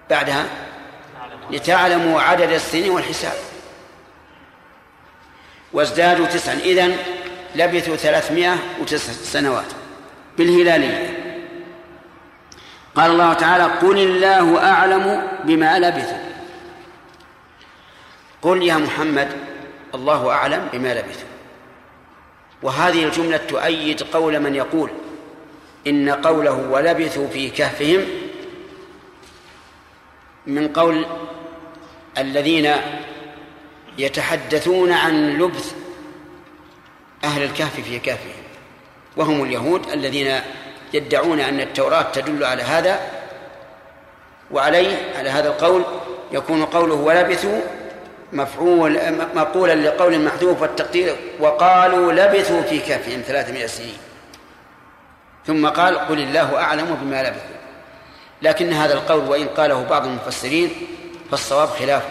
بعدها لتعلموا عدد السنين والحساب. وازدادوا تسعا. إذن لبثوا ثلاثمائة وتسع سنوات بالهلالية. قال الله تعالى قل الله أعلم بما لبثوا قل يا محمد الله أعلم بما لبثوا وهذه الجملة تؤيد قول من يقول إن قوله ولبثوا في كهفهم من قول الذين يتحدثون عن لبث أهل الكهف في كهفهم. وهم اليهود الذين يدعون أن التوراة تدل على هذا وعليه على هذا القول يكون قوله ولبثوا مفعول مقولا لقول محذوف والتقدير وقالوا لبثوا في كهفهم ثلاثمائة سنين. ثم قال قل الله أعلم بما لبثوا. لكن هذا القول وإن قاله بعض المفسرين فالصواب خلافه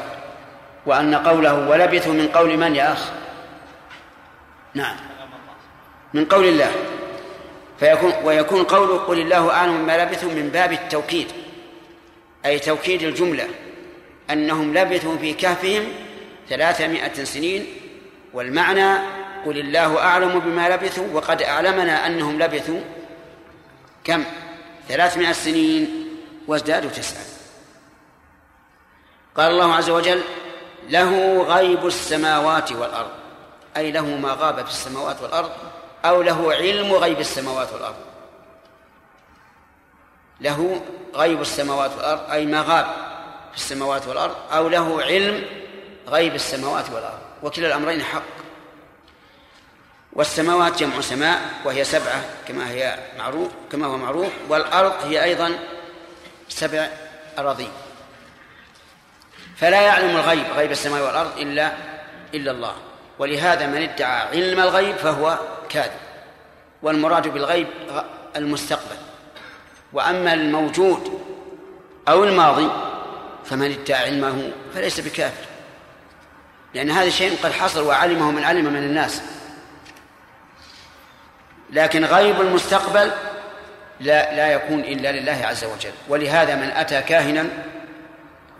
وأن قوله ولبثوا من قول من يا أخ؟ نعم. من قول الله. فيكون ويكون قوله قل الله أعلم بما لبثوا من باب التوكيد أي توكيد الجملة أنهم لبثوا في كهفهم ثلاثمائة سنين والمعنى قل الله أعلم بما لبثوا وقد أعلمنا أنهم لبثوا. كم؟ ثلاثمائة سنين وازدادوا تسعة. قال الله عز وجل له غيب السماوات والأرض أي له ما غاب في السماوات والأرض أو له علم غيب السماوات والأرض. له غيب السماوات والأرض أي ما غاب في السماوات والأرض أو له علم غيب السماوات والأرض وكلا الأمرين حق. والسماوات جمع سماء وهي سبعة كما هي معروف كما هو معروف والأرض هي أيضا سبع أراضين فلا يعلم الغيب غيب السماء والأرض إلا إلا الله. ولهذا من ادعى علم الغيب فهو كاذب. والمراد بالغيب المستقبل. وأما الموجود أو الماضي فمن ادعى علمه فليس بكافر. لأن هذا الشيء قد حصل وعلمه من علم من الناس. لكن غيب المستقبل لا لا يكون إلا لله عز وجل. ولهذا من أتى كاهنا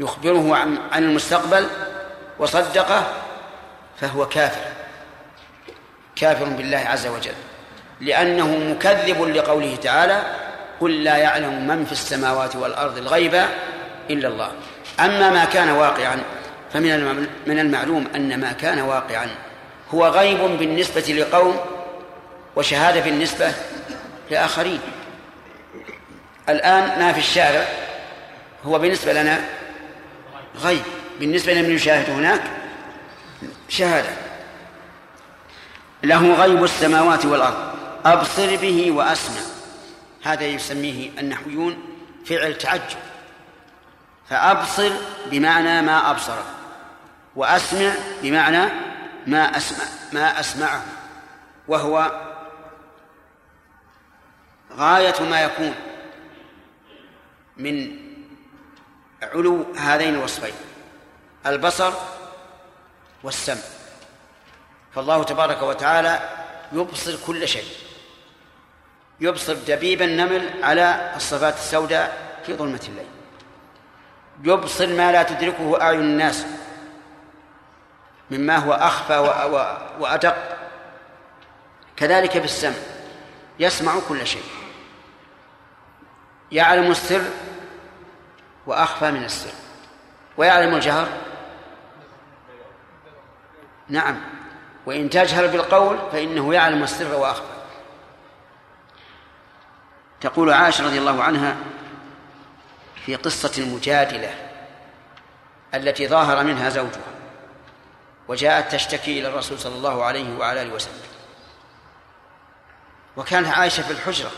يخبره عن, عن المستقبل وصدقه فهو كافر. كافر بالله عز وجل. لأنه مكذب لقوله تعالى قل لا يعلم من في السماوات والأرض الغيب إلا الله. أما ما كان واقعا فمن من المعلوم أن ما كان واقعا هو غيب بالنسبة لقوم وشهادة بالنسبة لآخرين. الآن ما في الشارع هو بالنسبة لنا غيب. بالنسبة لمن يشاهد هناك شهادة. له غيب السماوات والأرض. أبصر به وأسمع. هذا يسميه النحويون فعل تعجب. فأبصر بمعنى ما أبصره. وأسمع بمعنى ما أسمع ما أسمعه وهو غاية ما يكون من علو هذين الوصفين البصر والسمع. فالله تبارك وتعالى يبصر كل شيء يبصر دبيب النمل على الصفات السوداء في ظلمة الليل يبصر ما لا تدركه أعين الناس مما هو أخفى وأدق. كذلك بالسمع. يسمع كل شيء. يعلم السر وأخفى من السر. ويعلم الجهر. نعم. وإن تجهر بالقول فإنه يعلم السر وأخفى. تقول عائشة رضي الله عنها في قصة المجادلة التي ظاهر منها زوجها. وجاءت تشتكي إلى الرسول صلى الله عليه وعلى آله وسلم. وكانت عائشة في الحجرة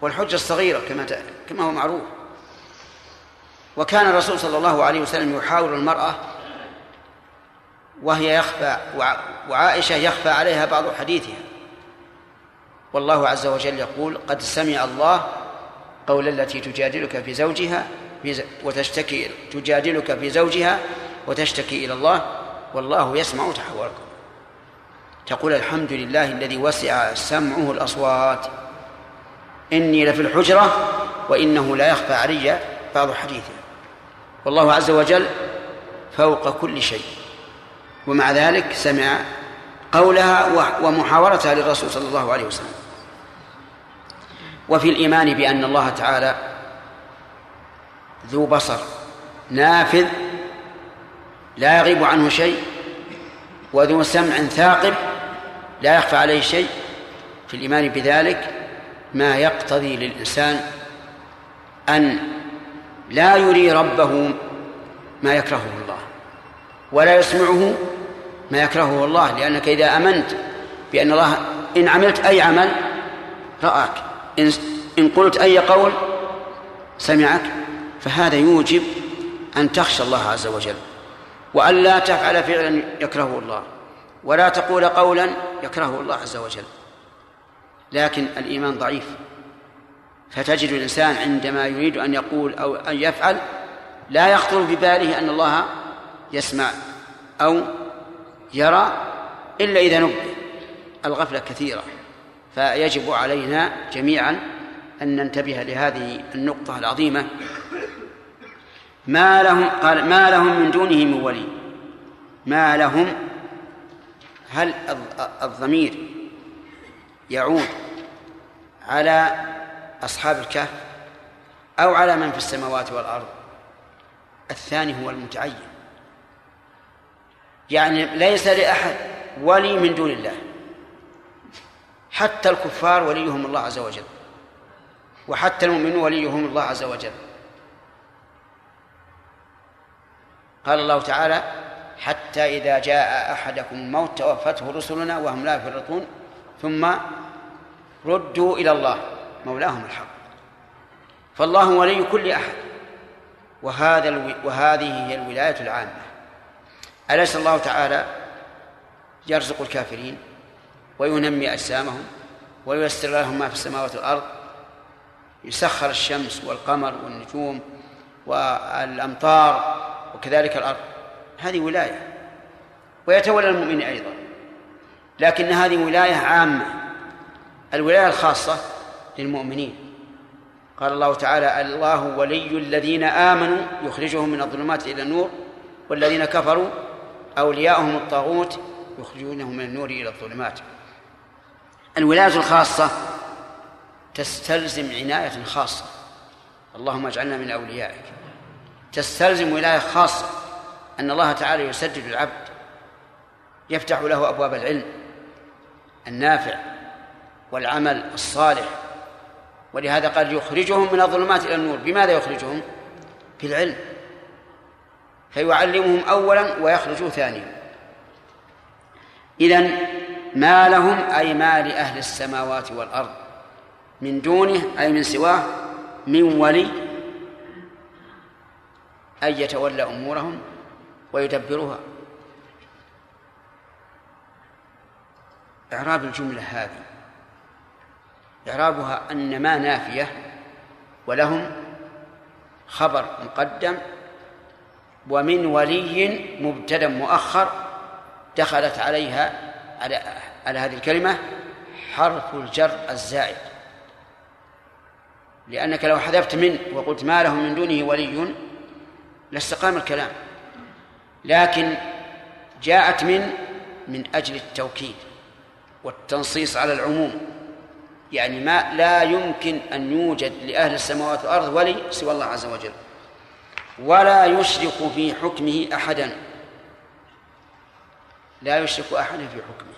والحجرة الصغيرة كما كما هو معروف. وكان الرسول صلى الله عليه وسلم يحاور المرأة وهي يخفى وعائشة يخفى عليها بعض حديثها. والله عز وجل يقول قد سمع الله قول التي تجادلك في زوجها وتشتكي تجادلك في زوجها وتشتكي إلى الله والله يسمع تحوركم. تقول الحمد لله الذي وسع سمعه الأصوات. إني لفي الحجرة وإنه لا يخفى علي بعض حديثه والله عز وجل فوق كل شيء. ومع ذلك سمع قولها ومحاورتها للرسول صلى الله عليه وسلم. وفي الإيمان بأن الله تعالى ذو بصر نافذ لا يغيب عنه شيء وذو سمع ثاقب لا يخفى عليه شيء. في الإيمان بذلك ما يقتضي للإنسان أن لا يري ربه ما يكرهه الله ولا يسمعه ما يكرهه الله. لأنك إذا أمنت بأن الله إن عملت أي عمل رآك إن, إن قلت أي قول سمعك فهذا يوجب أن تخشى الله عز وجل. وأن لا تفعل فعلا يكرهه الله ولا تقول قولا يكرهه الله عز وجل. لكن الإيمان ضعيف. فتجد الإنسان عندما يريد أن يقول أو أن يفعل لا يخطر بباله أن الله يسمع أو يرى إلا إذا نبه. الغفلة كثيرة. فيجب علينا جميعا أن ننتبه لهذه النقطة العظيمة ما لهم قال ما لهم من دونه من ولي. ما لهم هل الضمير يعود على أصحاب الكهف أو على من في السماوات والأرض؟ الثاني هو المتعين. يعني ليس لأحد ولي من دون الله. حتى الكفار وليهم الله عز وجل. وحتى المؤمنون وليهم الله عز وجل. قال الله تعالى حتى إذا جاء أحدكم الموت توفته رسلنا وهم لا يفرطون ثم ردوا إلى الله مولاهم الحق فالله ولي كل أحد وهذا ألو... وهذه هي الولاية العامة. أليس الله تعالى يرزق الكافرين وينمي أجسامهم وييسر لهم ما في السماوات والأرض؟ يسخر الشمس والقمر والنجوم والأمطار وكذلك الأرض. هذه ولاية. ويتولى المؤمن أيضا. لكن هذه ولاية عامة. الولاية الخاصة للمؤمنين. قال الله تعالى الله ولي الذين آمنوا يخرجهم من الظلمات إلى النور. والذين كفروا أولياؤهم الطاغوت يخرجونهم من النور إلى الظلمات. الولاية الخاصة تستلزم عناية خاصة. اللهم اجعلنا من أوليائك. تستلزم ولاية خاصة أن الله تعالى يسدد العبد يفتح له أبواب العلم النافع والعمل الصالح ولهذا قال يخرجهم من الظلمات إلى النور. بماذا يخرجهم؟ بالعلم. فيعلمهم أولا ويخرجوا ثانيا. إذن ما لهم أي ما لأهل السماوات والأرض من دونه أي من سواه من ولي أن يتولى أمورهم ويدبرها إعراب الجملة هذه. إعرابها أن ما نافية ولهم خبر مقدم ومن ولي مبتدا مؤخر دخلت عليها على على هذه الكلمة حرف الجر الزائد. لأنك لو حذفت من وقلت ما له من دونه ولي لاستقام الكلام. لكن جاءت من من أجل التوكيد والتنصيص على العموم. يعني ما لا يمكن أن يوجد لأهل السماوات والأرض ولي سوى الله عز وجل. ولا يشرك في حكمه أحدا. لا يشرك أحدا في حكمه.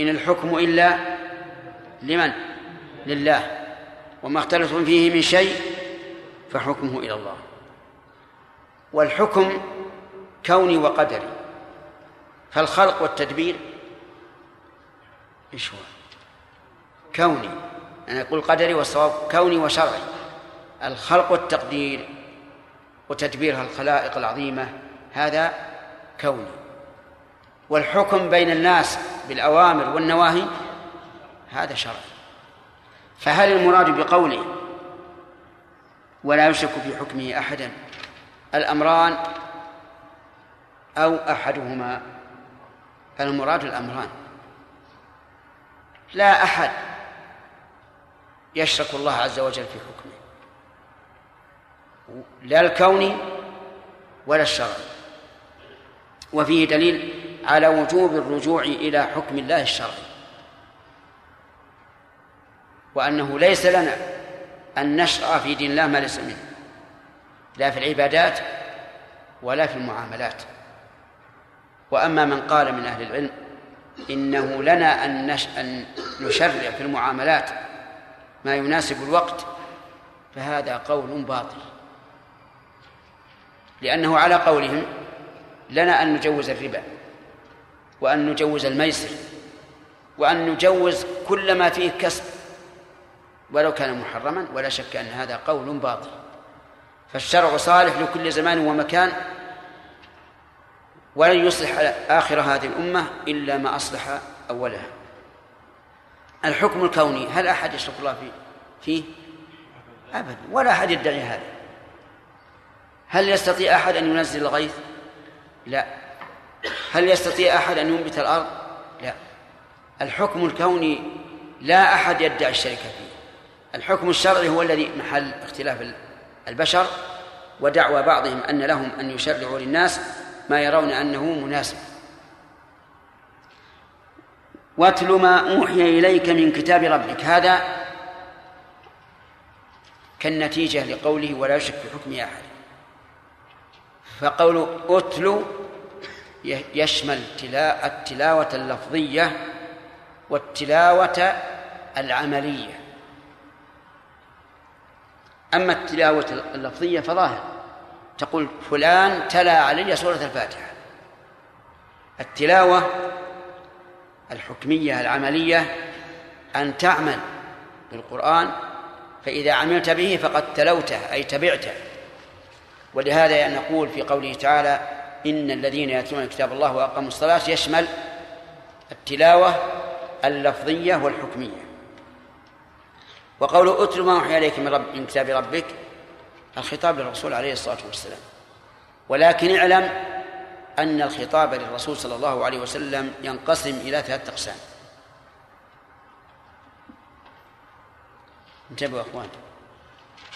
إن الحكم إلا لمن؟ لله. وما اختلفتم فيه من شيء فحكمه إلى الله. والحكم كوني وقدري. فالخلق والتدبير إيش هو؟ كوني. يعني أقول قدري والصواب كوني وشرعي. الخلق والتقدير وتدبير الخلائق العظيمة هذا كوني. والحكم بين الناس بالأوامر والنواهي هذا شرعي. فهل المراد بقوله ولا يشرك في حكمه أحدا؟ الأمران أو أحدهما. المراد الأمران. لا أحد يشرك الله عز وجل في حكمه. لا الكوني ولا الشرعي وفيه دليل على وجوب الرجوع إلى حكم الله الشرعي. وأنه ليس لنا أن نشرع في دين الله ما ليس منه. لا في العبادات ولا في المعاملات. وأما من قال من أهل العلم إنه لنا أن, نش... أن نشرع في المعاملات ما يناسب الوقت فهذا قول باطل. لأنه على قولهم لنا أن نجوز الربا وأن نجوز الميسر وأن نجوز كل ما فيه كسب ولو كان محرما ولا شك أن هذا قول باطل. فالشرع صالح لكل زمان ومكان ولن يصلح آخر هذه الأمة إلا ما أصلح أولها الحكم الكوني هل أحد يشرك الله فيه؟ أبدا ولا أحد يدعي هذا هل يستطيع أحد أن ينزل الغيث؟ لا هل يستطيع أحد أن ينبت الأرض؟ لا الحكم الكوني لا أحد يدعي الشركة فيه الحكم الشرعي هو الذي محل اختلاف البشر ودعوى بعضهم أن لهم أن يشرعوا للناس ما يرون أنه مناسب. واتل ما أوحي إليك من كتاب ربك. هذا كالنتيجة لقوله ولا يشرك في حكم أحد. فقول أتل يشمل التلاوة اللفظية والتلاوة العملية. أما التلاوة اللفظية فظاهر. تقول فلان تلا علي سورة الفاتحة. التلاوة الحكمية العملية أن تعمل بالقرآن فإذا عملت به فقد تلوته أي تبعته. ولهذا نقول في قوله تعالى إن الذين يتلون كتاب الله وأقاموا الصلاة يشمل التلاوة اللفظية والحكمية. وقول اتل ما أوحي إليك من, رب من كتاب ربك الخطاب للرسول عليه الصلاة والسلام. ولكن اعلم أن الخطاب للرسول صلى الله عليه وسلم ينقسم إلى ثلاثة أقسام. انتبهوا يا أخوان.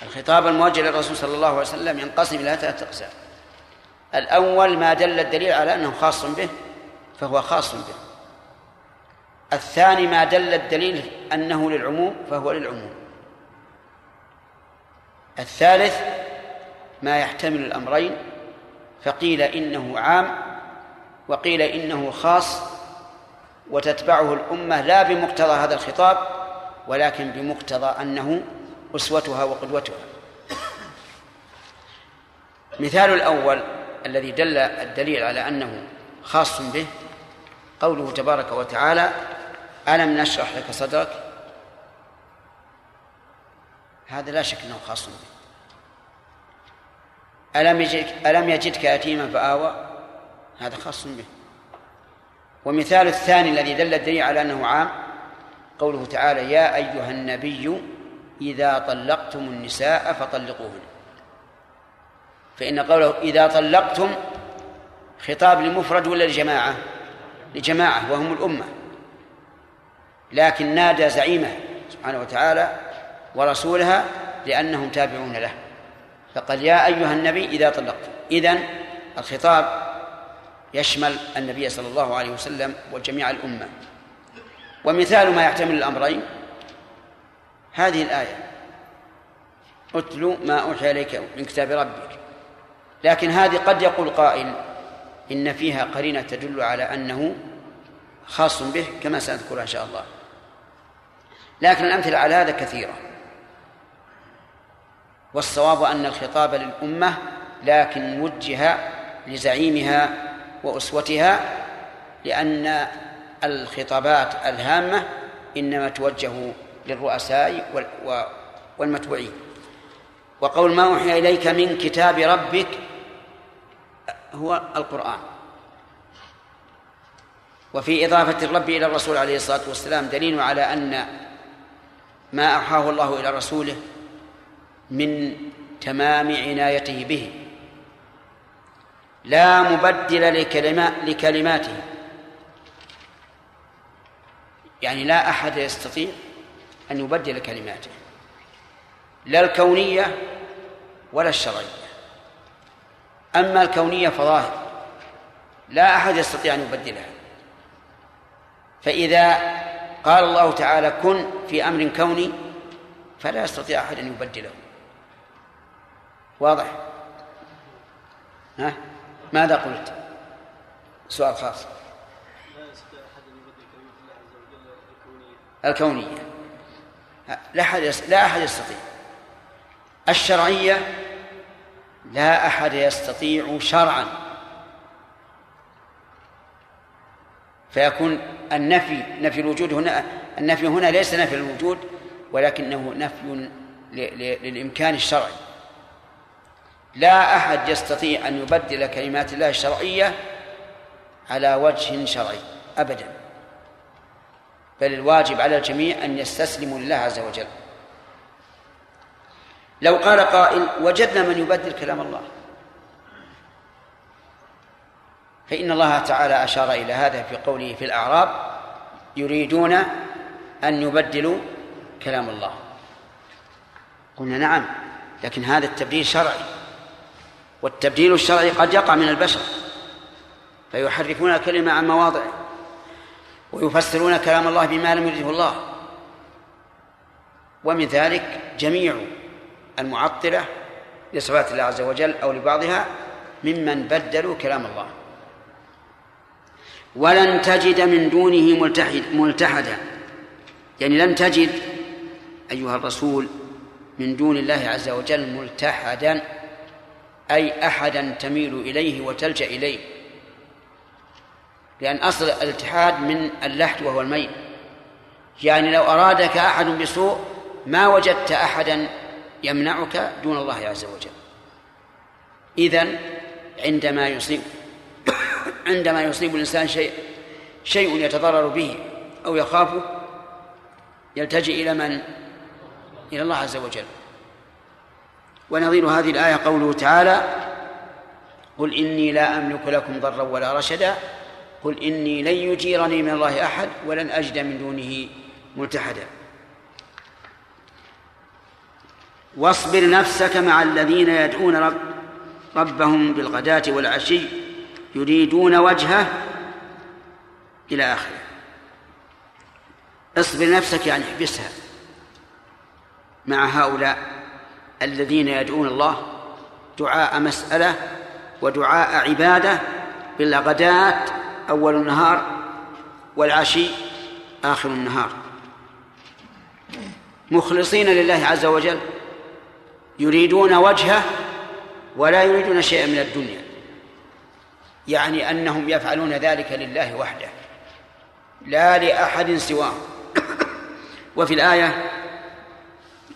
الخطاب الموجه للرسول صلى الله عليه وسلم ينقسم إلى ثلاثة أقسام. الأول ما دل الدليل على أنه خاص به فهو خاص به. الثاني ما دل الدليل أنه للعموم فهو للعموم. الثالث ما يحتمل الأمرين فقيل إنه عام وقيل إنه خاص وتتبعه الأمة لا بمقتضى هذا الخطاب ولكن بمقتضى أنه أسوتها وقدوتها. مثال الأول الذي دل الدليل على أنه خاص به قوله تبارك وتعالى ألم نشرح لك صدرك؟ هذا لا شك أنه خاص به ألم يجدك, ألم يجدك يتيما فآوى؟ هذا خاص به ومثال الثاني الذي دل الدليل على أنه عام قوله تعالى يا أيها النبي إذا طلقتم النساء فطلقوهن. فإن قوله إذا طلقتم خطاب لمفرد ولا لجماعة؟ لجماعة وهم الأمة. لكن نادى زعيمه سبحانه وتعالى ورسولها لأنهم تابعون له. فقال يا أيها النبي إذا طلقتم إذن الخطاب يشمل النبي صلى الله عليه وسلم وجميع الأمة. ومثال ما يحتمل الأمرين. هذه الآية. اتل ما أوحي إليك من كتاب ربك. لكن هذه قد يقول قائل إن فيها قرينة تدل على أنه خاص به كما سنذكرها إن شاء الله. لكن الأمثلة على هذا كثيرة. والصواب أن الخطاب للأمة لكن وجه لزعيمها وأسوتها لأن الخطابات الهامة إنما توجه للرؤساء والمتبوعين. وقول ما أوحي إليك من كتاب ربك هو القرآن. وفي إضافة الرب إلى الرسول عليه الصلاة والسلام دليل على أن ما أوحاه الله إلى رسوله من تمام عنايته به. لا مبدل لكلماته. يعني لا أحد يستطيع أن يبدل كلماته. لا الكونية ولا الشرعية. أما الكونية فظاهر. لا أحد يستطيع أن يبدلها. فإذا قال الله تعالى كن في أمر كوني فلا يستطيع أحد أن يبدله. واضح؟ ها؟ ماذا قلت؟ سؤال خاص. الكونية. لا أحد لا أحد يستطيع. الشرعية لا أحد يستطيع شرعا. فيكون النفي نفي الوجود هنا النفي هنا ليس نفي الوجود ولكنه نفي للإمكان الشرعي. لا أحد يستطيع أن يبدل كلمات الله الشرعية على وجه شرعي أبدا. بل الواجب على الجميع أن يستسلموا لله عز وجل. لو قال قائل وجدنا من يبدل كلام الله. فإن الله تعالى أشار إلى هذا في قوله في الأعراب يريدون أن يبدلوا كلام الله. قلنا نعم لكن هذا التبديل شرعي. والتبديل الشرعي قد يقع من البشر. فيحرفون الكلمة عن مواضعه. ويفسرون كلام الله بما لم يرده الله. ومن ذلك جميع المعطلة لصفات الله عز وجل أو لبعضها ممن بدلوا كلام الله. ولن تجد من دونه ملتحد ملتحدا. يعني لن تجد أيها الرسول من دون الله عز وجل ملتحدا أي أحدا تميل إليه وتلجأ إليه. لأن أصل الاتحاد من اللحد وهو الميل. يعني لو أرادك أحد بسوء ما وجدت أحدا يمنعك دون الله عز وجل. إذن عندما يصيب عندما يصيب الإنسان شيء شيء يتضرر به أو يخافه يلتجئ إلى من؟ إلى الله عز وجل ونظير هذه الآية قوله تعالى قل إني لا أملك لكم ضرا ولا رشدا قل إني لن يجيرني من الله أحد ولن أجد من دونه ملتحدا واصبر نفسك مع الذين يدعون رب ربهم بالغداة والعشي يريدون وجهه إلى آخره. اصبر نفسك يعني احبسها مع هؤلاء الذين يدعون الله دعاء مسألة ودعاء عبادة بالغداة أول النهار والعشي آخر النهار. مخلصين لله عز وجل يريدون وجهه ولا يريدون شيئا من الدنيا. يعني أنهم يفعلون ذلك لله وحده لا لأحد سواه. [COUGHS] وفي الآية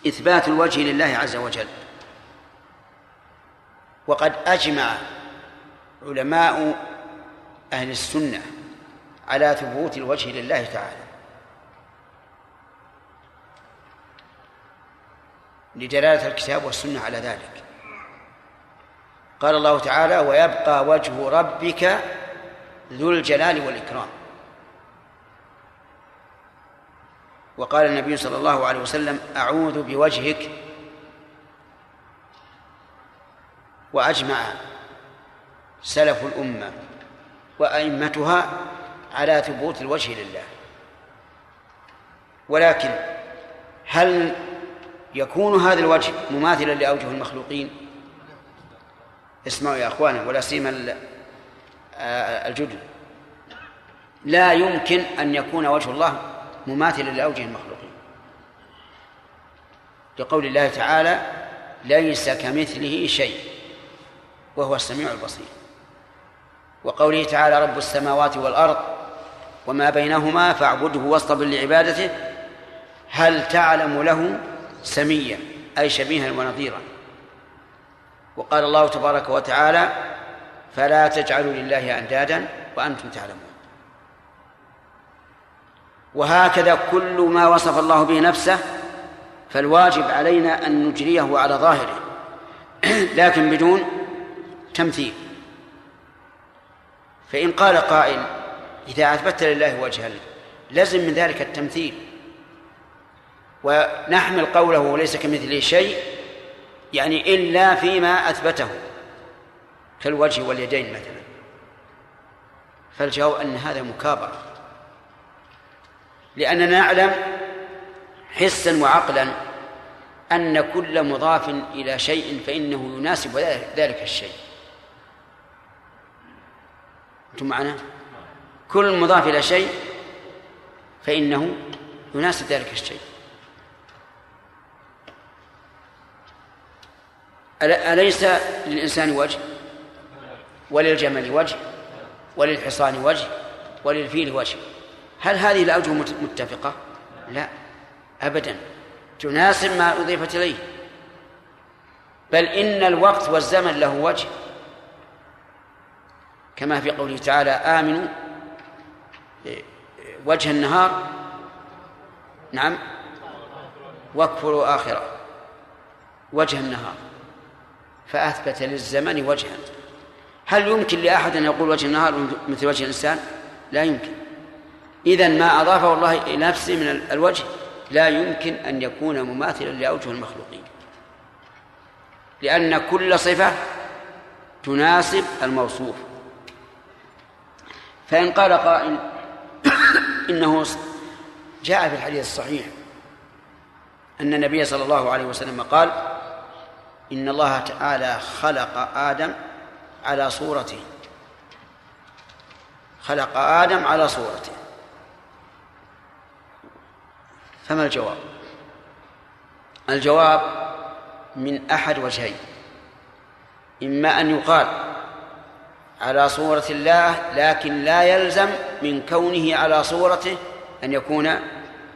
إثبات الوجه لله عز وجل. وقد أجمع علماء أهل السنة على ثبوت الوجه لله تعالى. لدلالة الكتاب والسنة على ذلك. قال الله تعالى ويبقى وجه ربك ذو الجلال والإكرام. وقال النبي صلى الله عليه وسلم أعوذ بوجهك وأجمع سلف الأمة وأئمتها على ثبوت الوجه لله. ولكن هل يكون هذا الوجه مماثلا لأوجه المخلوقين؟ اسمعوا يا أخوانا ولا سيما الجدد لا يمكن أن يكون وجه الله مماثلا لأوجه المخلوقين. لقول الله تعالى ليس كمثله شيء وهو السميع البصير. وقوله تعالى رب السماوات والأرض وما بينهما فاعبده واصطبر لعبادته. هل تعلم له سميا أي شبيها ونظيرا؟ وقال الله تبارك وتعالى فلا تجعلوا لله أندادا وأنتم تعلمون. وهكذا كل ما وصف الله به نفسه فالواجب علينا أن نجريه على ظاهره لكن بدون تمثيل. فإن قال قائل إذا أثبت لله وجها لزم من ذلك التمثيل. ونحمل قوله ليس كمثله شيء يعني إلا فيما أثبته كالوجه واليدين مثلا. فالجواب أن هذا مكابرة لأننا نعلم حسا وعقلا أن كل مضاف إلى شيء فإنه يناسب ذلك الشيء. أنتم معنا؟ كل مضاف إلى شيء فإنه يناسب ذلك الشيء. أليس للإنسان وجه؟ وللجمل وجه؟ وللحصان وجه؟ وللفيل وجه؟ هل هذه الأوجه متفقة؟ لا أبدا. تناسب ما أضيفت إليه. بل إن الوقت والزمن له وجه. كما في قوله تعالى آمنوا وجه النهار. نعم. واكفروا آخرة. وجه النهار. فأثبت للزمن وجها. هل يمكن لأحد أن يقول وجه النهار مثل وجه الإنسان؟ لا يمكن. إذا ما أضافه الله إلى نفسه من الوجه لا يمكن أن يكون مماثلا لأوجه المخلوقين. لأن كل صفة تناسب الموصوف. فإن قال قائل [COUGHS] إنه جاء في الحديث الصحيح أن النبي صلى الله عليه وسلم قال إن الله تعالى خلق آدم على صورته. خلق آدم على صورته. فما الجواب؟ الجواب من أحد وجهين. إما أن يقال على صورة الله لكن لا يلزم من كونه على صورته أن يكون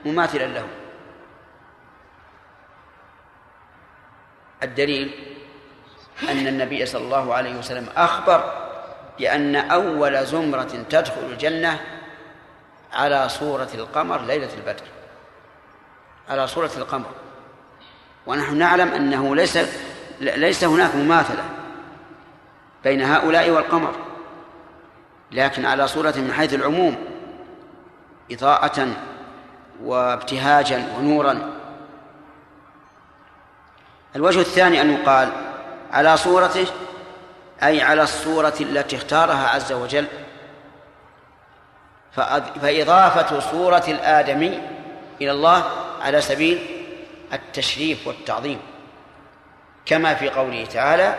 مماثلا له. الدليل أن النبي صلى الله عليه وسلم أخبر بأن أول زمرة تدخل الجنة على صورة القمر ليلة البدر. على صورة القمر. ونحن نعلم أنه ليس ليس هناك مماثلة بين هؤلاء والقمر. لكن على صورة من حيث العموم إضاءة وابتهاجا ونورا الوجه الثاني أن يقال على صورته أي على الصورة التي اختارها عز وجل. فإضافة صورة الآدمي إلى الله على سبيل التشريف والتعظيم كما في قوله تعالى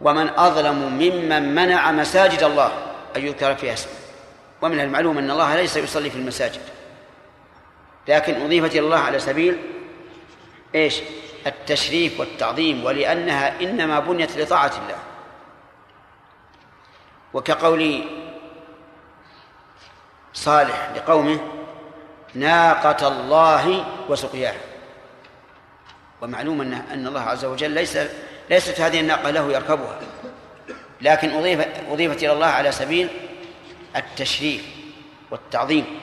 ومن أظلم ممن منع مساجد الله أن يذكر فيها اسمه. ومن المعلوم أن الله ليس يصلي في المساجد لكن أضيفت إلى الله على سبيل إيش؟ التشريف والتعظيم ولأنها إنما بنيت لطاعة الله. وكقول صالح لقومه ناقة الله وسقياها. ومعلوم أن أن الله عز وجل ليس ليست هذه الناقة له يركبها. لكن أضيف أضيفت إلى الله على سبيل التشريف والتعظيم.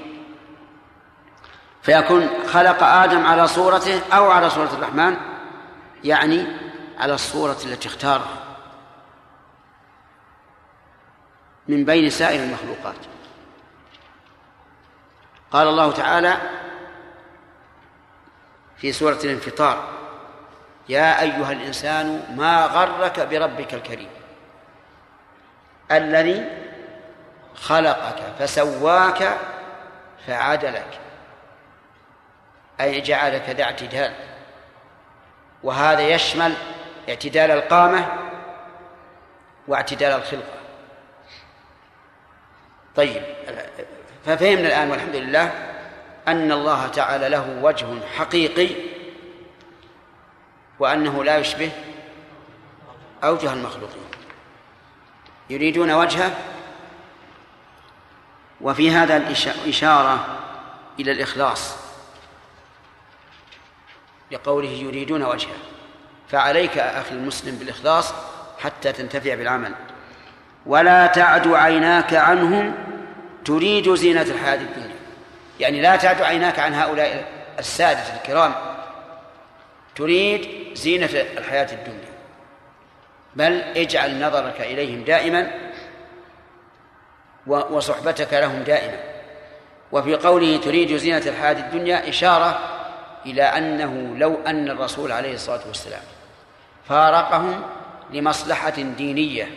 فيكون خلق آدم على صورته أو على صورة الرحمن يعني على الصورة التي اختارها من بين سائر المخلوقات. قال الله تعالى في سورة الانفطار يا أيها الإنسان ما غرك بربك الكريم الذي خلقك فسواك فعدلك أي جعلك ذا اعتدال. وهذا يشمل اعتدال القامة واعتدال الخلقة. طيب ففهمنا الآن والحمد لله أن الله تعالى له وجه حقيقي وأنه لا يشبه أوجه المخلوقين. يريدون وجهه وفي هذا الإشارة إلى الإخلاص. لقوله يريدون وجهه. فعليك أخي المسلم بالإخلاص حتى تنتفع بالعمل. ولا تعد عيناك عنهم تريد زينة الحياة الدنيا. يعني لا تعد عيناك عن هؤلاء السادة الكرام. تريد زينة الحياة الدنيا. بل اجعل نظرك إليهم دائما وصحبتك لهم دائما. وفي قوله تريد زينة الحياة الدنيا إشارة إلى أنه لو أن الرسول عليه الصلاة والسلام فارقهم لمصلحة دينية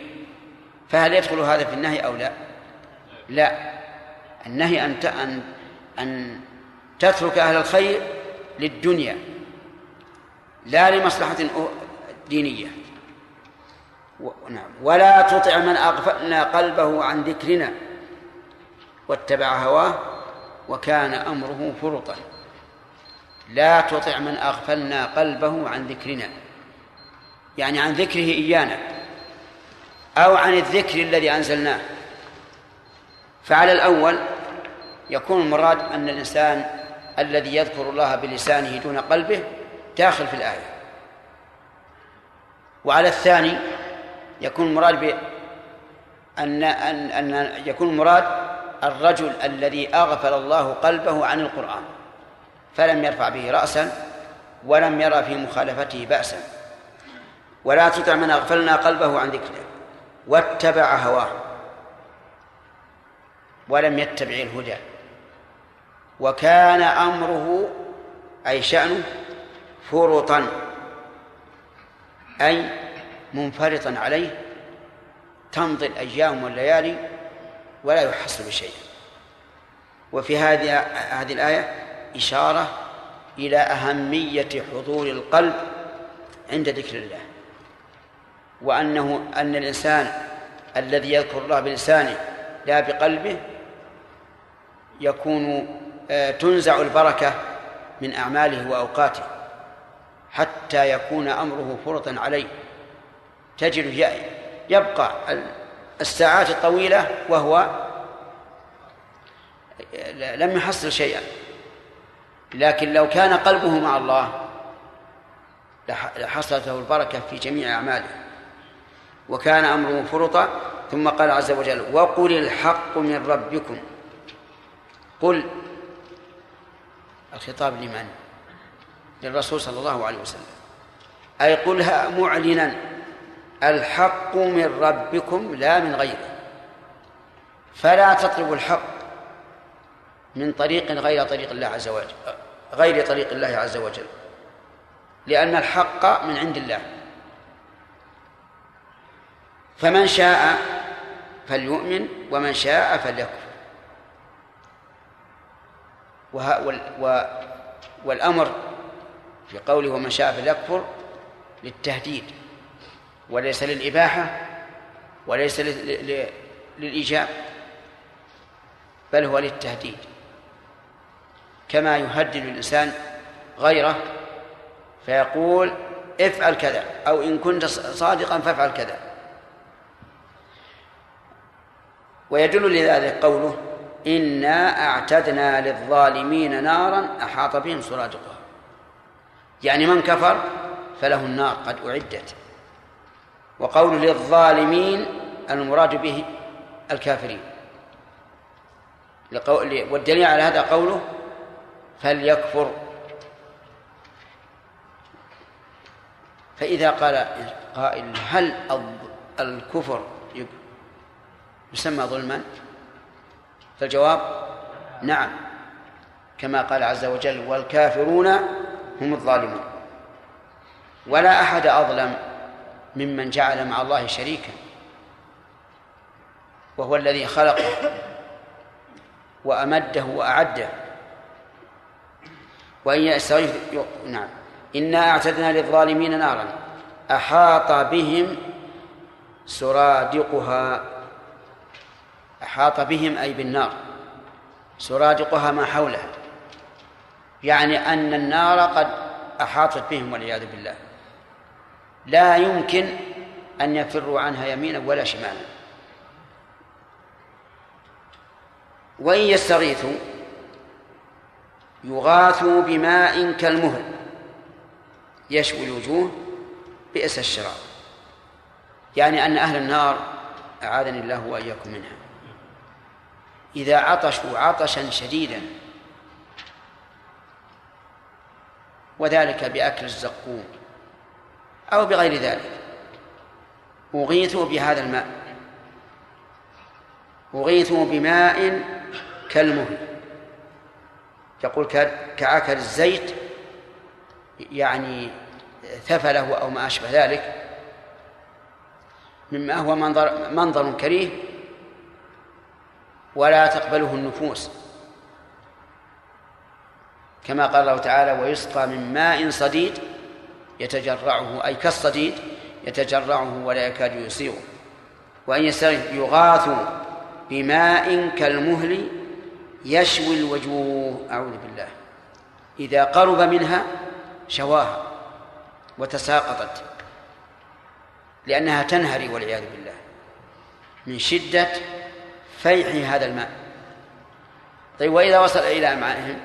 فهل يدخل هذا في النهي أو لا؟ لا. النهي أن أن أن تترك أهل الخير للدنيا لا لمصلحة دينية. نعم. ولا تطع من أغفلنا قلبه عن ذكرنا واتبع هواه وكان أمره فرطا. لا تطع من أغفلنا قلبه عن ذكرنا يعني عن ذكره إيانا أو عن الذكر الذي أنزلناه. فعلى الأول يكون المراد أن الإنسان الذي يذكر الله بلسانه دون قلبه داخل في الآية. وعلى الثاني يكون المراد بأن أن أن يكون المراد الرجل الذي أغفل الله قلبه عن القرآن. فلم يرفع به رأسا ولم يرى في مخالفته بأسا. ولا تطع من أغفلنا قلبه عن ذكره واتبع هواه. ولم يتبع الهدى. وكان أمره أي شأنه فرطا أي منفرطا عليه. تمضي الأيام والليالي ولا يحصل بشيء. وفي هذه هذه الآية إشارة إلى أهمية حضور القلب عند ذكر الله وأنه أن الإنسان الذي يذكر الله بلسانه لا بقلبه يكون آه، تنزع البركة من أعماله وأوقاته حتى يكون أمره فرطا عليه. تجد يبقى الساعات الطويلة وهو لم يحصل شيئا. لكن لو كان قلبه مع الله لحصلت له البركة في جميع أعماله. وكان أمره فرطا ثم قال عز وجل وقل الحق من ربكم. قل الخطاب لمن؟ للرسول صلى الله عليه وسلم. أي قلها معلنا الحق من ربكم لا من غيره. فلا تطلبوا الحق من طريق غير طريق الله عز وجل. غير طريق الله عز وجل. لأن الحق من عند الله. فمن شاء فليؤمن ومن شاء فليكفر. والأمر في قوله ومن شاء فليكفر للتهديد. وليس للإباحة وليس للإيجاب بل هو للتهديد. كما يهدد الإنسان غيره فيقول افعل كذا أو إن كنت صادقا فافعل كذا. ويدل لذلك قوله إنا أعتدنا للظالمين نارا أحاط بهم سرادقها يعني من كفر فله النار قد أعدت. وقول للظالمين المراد به الكافرين. والدليل على هذا قوله فليكفر. فإذا قال قائل هل الكفر يسمى ظلما؟ فالجواب نعم كما قال عز وجل والكافرون هم الظالمون. ولا أحد أظلم ممن جعل مع الله شريكا وهو الذي خلقه وأمده وأعده. وإن يستغيث نعم. إنا أعتدنا للظالمين نارا. أحاط بهم سرادقها. أحاط بهم أي بالنار. سرادقها ما حولها. يعني أن النار قد أحاطت بهم والعياذ بالله. لا يمكن أن يفروا عنها يمينا ولا شمالا. وإن يستغيثوا يغاثوا بماء كالمهل يشوي الوجوه بئس الشراب. يعني أن أهل النار أعاذني الله وإياكم منها. إذا عطشوا عطشا شديدا وذلك بأكل الزقوم أو بغير ذلك أغيثوا بهذا الماء أغيثوا بماء كالمهل. يقول كعكر الزيت يعني ثفله أو ما أشبه ذلك. مما هو منظر منظر كريه ولا تقبله النفوس. كما قال الله تعالى ويسقى من ماء صديد يتجرعه أي كالصديد يتجرعه ولا يكاد يصيغه وأن يغاث بماء كالمهل يشوي الوجوه أعوذ بالله. إذا قرب منها شواها وتساقطت لأنها تنهري والعياذ بالله. من شدة فيح هذا الماء. طيب وإذا وصل إلى أمعائهم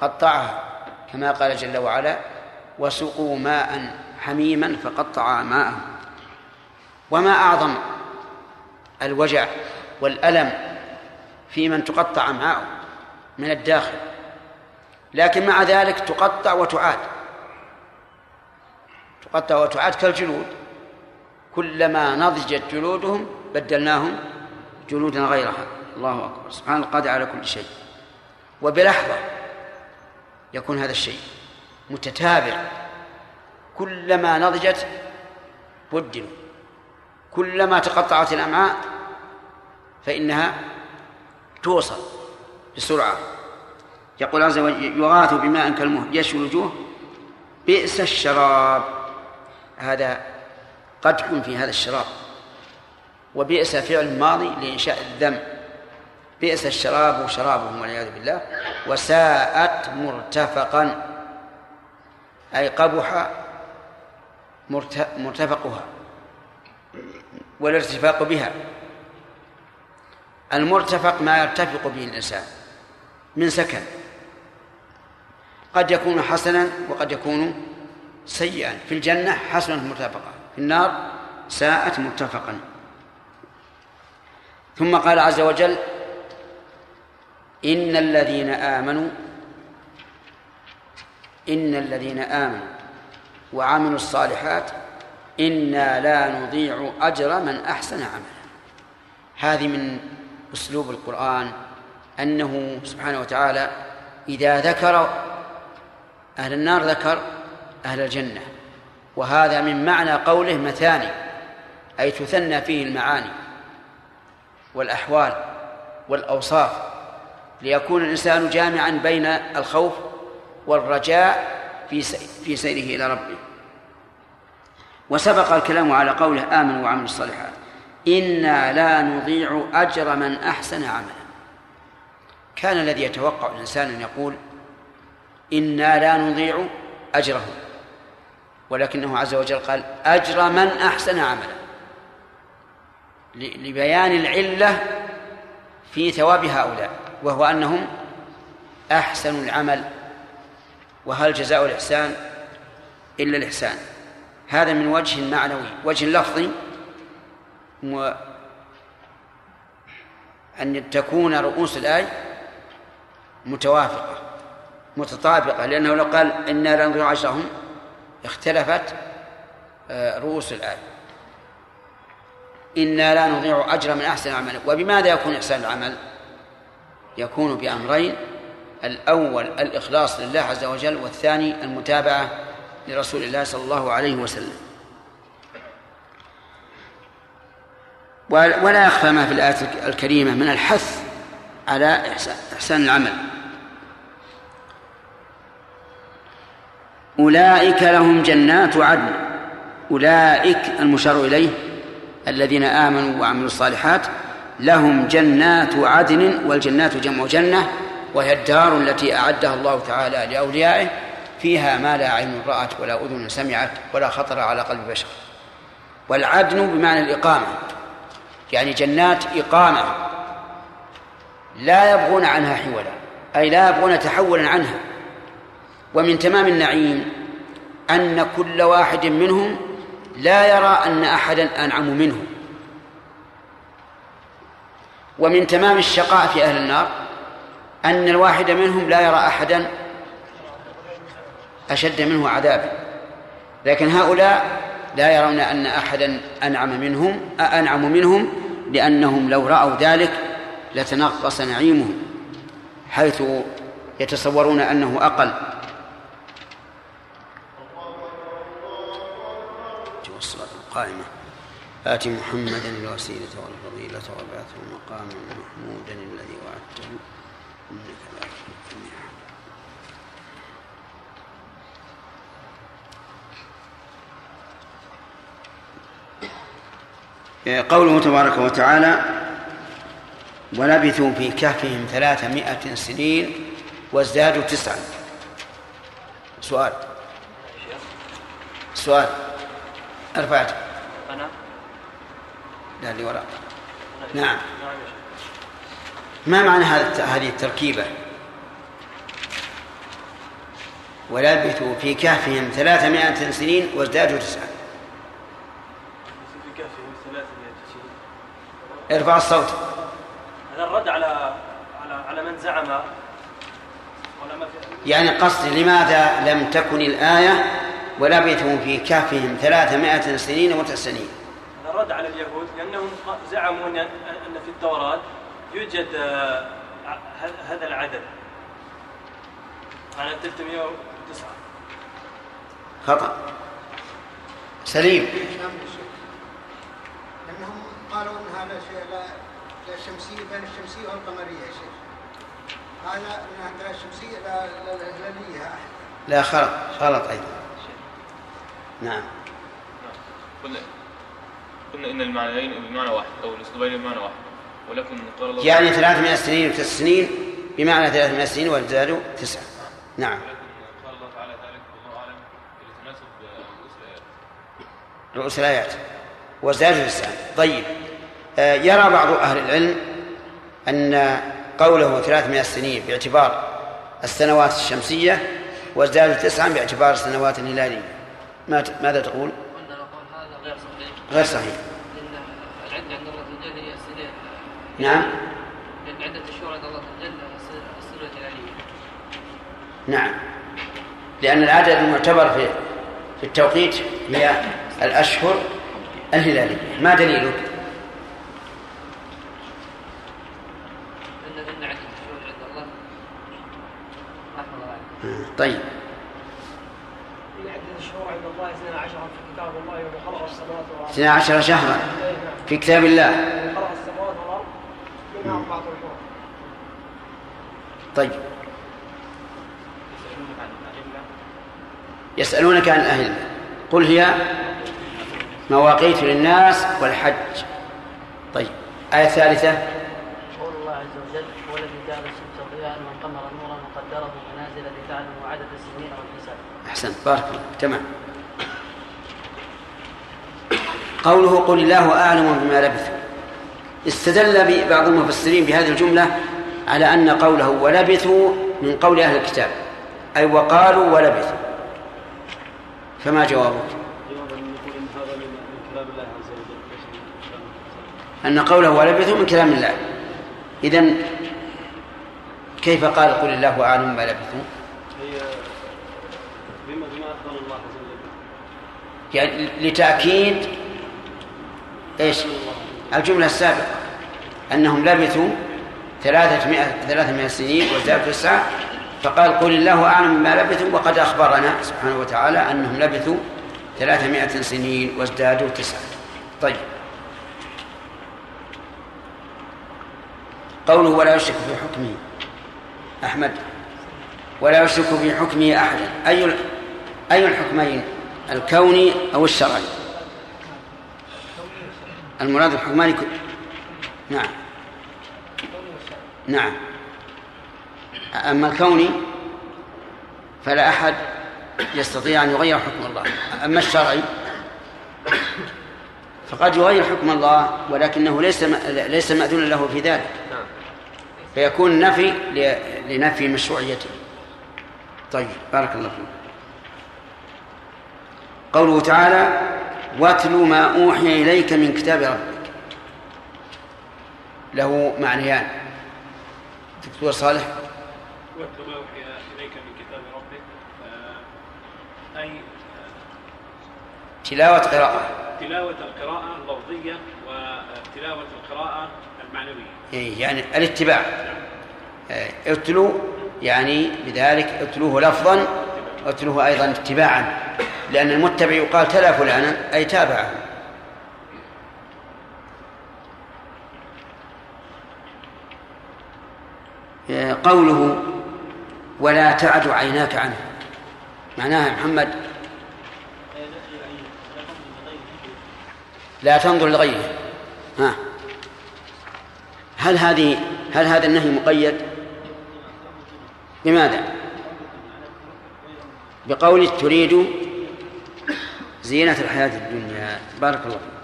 قطعها كما قال جل وعلا وسقوا ماء حميما فقطع ماءهم. وما أعظم الوجع والألم في من تقطع أمعاؤه من الداخل لكن مع ذلك تقطع وتعاد. تقطع وتعاد كالجلود. كلما نضجت جلودهم بدلناهم جلودا غيرها. الله أكبر. سبحان القادر على كل شيء. وبلحظة يكون هذا الشيء متتابع. كلما نضجت بدلوا. كلما تقطعت الأمعاء فإنها توصل بسرعة. يقول عز وجل يغاث بماء كالمهل يشوي الوجوه. بئس الشراب. هذا قد يكون في هذا الشراب. وبئس فعل ماضي لإنشاء الذم. بئس الشراب شرابهم والعياذ بالله. وساءت مرتفقا. أي قبح مرتفقها. والارتفاق بها. المرتفق ما يرتفق به الإنسان من سكن. قد يكون حسنا وقد يكون سيئا. في الجنة حسنة مرتفقة في النار ساءت مرتفقا. ثم قال عز وجل إن الذين آمنوا إن الذين آمنوا وعملوا الصالحات إنا لا نضيع أجر من أحسن عملا. هذه من أسلوب القرآن أنه سبحانه وتعالى إذا ذكر أهل النار ذكر أهل الجنة وهذا من معنى قوله مثاني أي تثنى فيه المعاني والأحوال والأوصاف ليكون الإنسان جامعا بين الخوف والرجاء في في سيره إلى ربه. وسبق الكلام على قوله آمنوا وعملوا الصالحات. إنا لا نضيع أجر من أحسن عملا. كان الذي يتوقع الإنسان أن يقول إنا لا نضيع أجره ولكنه عز وجل قال أجر من أحسن عملا. لبيان العلة في ثواب هؤلاء وهو أنهم أحسن العمل وهل جزاء الإحسان إلا الإحسان. هذا من وجه معنوي وجه لفظي أن تكون رؤوس الآية متوافقة متطابقة لأنه لو قال إنا نضيع عشرهم اختلفت آه، رؤوس الآية إنا لا نضيع أجر من أحسن عمل. وبماذا يكون إحسان العمل؟ يكون بأمرين الأول الإخلاص لله عز وجل والثاني المتابعة لرسول الله صلى الله عليه وسلم. ولا يخفى ما في الآية الكريمة من الحث على إحسان العمل. أولئك لهم جنات عدن. أولئك المشار إليه الذين آمنوا وعملوا الصالحات لهم جنات عدن والجنات جمع جنة وهي الدار التي أعدها الله تعالى لأوليائه. فيها ما لا عين رأت ولا أذن سمعت ولا خطر على قلب بشر. والعدن بمعنى الإقامة. يعني جنات إقامة لا يبغون عنها حولا أي لا يبغون تحولا عنها. ومن تمام النعيم أن كل واحد منهم لا يرى أن أحدا أنعم منه. ومن تمام الشقاء في أهل النار أن الواحد منهم لا يرى أحدا أشد منه عذابا. لكن هؤلاء لا يرون أن أحدا أنعم منهم أنعم منهم لأنهم لو رأوا ذلك لتنقص نعيمهم حيث يتصورون أنه أقل. القائمة آت محمدا الوسيلة والفضيلة وبعثه مقاما محمودا الذي وعدته إنك لا قوله تبارك وتعالى ولبثوا في كهفهم ثلاثمائة سنين وازدادوا تسعا. سؤال. سؤال. أرفعت. أنا؟ لا اللي وراء. نعم. ما معنى هذه التركيبة؟ ولبثوا في كهفهم ثلاثمائة سنين وازدادوا تسعة في كهفهم ثلاثمائة سنين ارفع الصوت. هذا الرد على على على من زعم يعني قصد لماذا لم تكن الآية ولبثوا في كهفهم ثلاثمائة سنين وتسع سنين؟ هذا رد على اليهود لأنهم زعموا أن في التوراة يوجد آه، هذا العدد. على 309 خطأ. سليم. قالوا شيء لا لا شمسية بين الشمسية والقمرية يا شيخ. هذا أنها لا شمسية لا لا لا لا خلط خلط أيضا. نعم. قلنا قلنا إن المعنيين بمعنى واحد أو الأسلوبين بمعنى واحد. ولكن قال الله يعني 300 سنين وتسع سنين بمعنى 300 سنين وازدادوا تسعة. نعم. قال الله تعالى ذلك والله أعلم يتناسب رؤوس الايات رؤوس الايات وازدادوا تسعة طيب آه، يرى بعض أهل العلم أن قوله 300 سنين باعتبار السنوات الشمسية وازدادوا تسعا باعتبار السنوات الهلالية. ماذا تقول؟ غير صحيح. نعم. لأن عدة الشهور عند الله عز وجل السنة الهلالية نعم. لأن العدد المعتبر في في التوقيت هي الأشهر الهلالية ما دليلك؟ طيب عدة الشهور عند الله 12 في كتاب الله يوم خلق السماوات والأرض 12 شهرا. في كتاب الله طيب يسألونك عن الأهلة قل هي مواقيت للناس والحج. طيب آية ثالثة. قول الله عز وجل هو الذي جعل الشمس ضياء والقمر نورا وقدره منازل لتعلموا عدد السنين والحساب. أحسنت بارك الله تمام. قوله قل الله أعلم بما لبثوا استدل بعض المفسرين بهذه الجملة على أن قوله ولبثوا من قول أهل الكتاب أي وقالوا ولبثوا. فما جوابك؟ أن قوله ولبثوا من كلام الله إذن كيف قال قل الله أعلم بما لبثوا؟ هي بما أخبر الله عز وجل يعني لتأكيد إيش؟ الجملة السابقة أنهم لبثوا ثلاثة ثلاثمائة سنين وازدادوا تسعة فقال قل الله أعلم بما لبثوا وقد أخبرنا سبحانه وتعالى أنهم لبثوا ثلاثمائة سنين وازدادوا تسعة. طيب. قوله ولا يشرك في حكمه. أحمد. ولا يشرك في حكمه أحدا أي أي الحكمين؟ الكوني أو الشرعي المراد الحكمان كل... نعم. نعم. أما الكوني فلا أحد يستطيع أن يغير حكم الله. أما الشرعي فقد يغير حكم الله ولكنه ليس ليس مأذونا له في ذلك. فيكون نفي لنفي مشروعيته. طيب بارك الله فيك. قوله تعالى واتل ما أوحي إليك من كتاب ربك. له معنيان. دكتور صالح واتل ما أوحي إليك من كتاب ربك آه، أي تلاوة قراءة تلاوة القراءة اللفظية وتلاوة القراءة المعنوية. إيه، يعني الاتباع. آه، اتلوا يعني بذلك اتلوه لفظا اتلوه أيضا اتباعا. لأن المتبع يقال تلا فلانا أي تابعه. قوله ولا تعد عيناك عنه. معناها محمد لا تنظر لغيره. ها. هل هذه هل هذا النهي مقيد؟ بماذا بقول تريد زينة الحياة الدنيا. بارك الله فيك.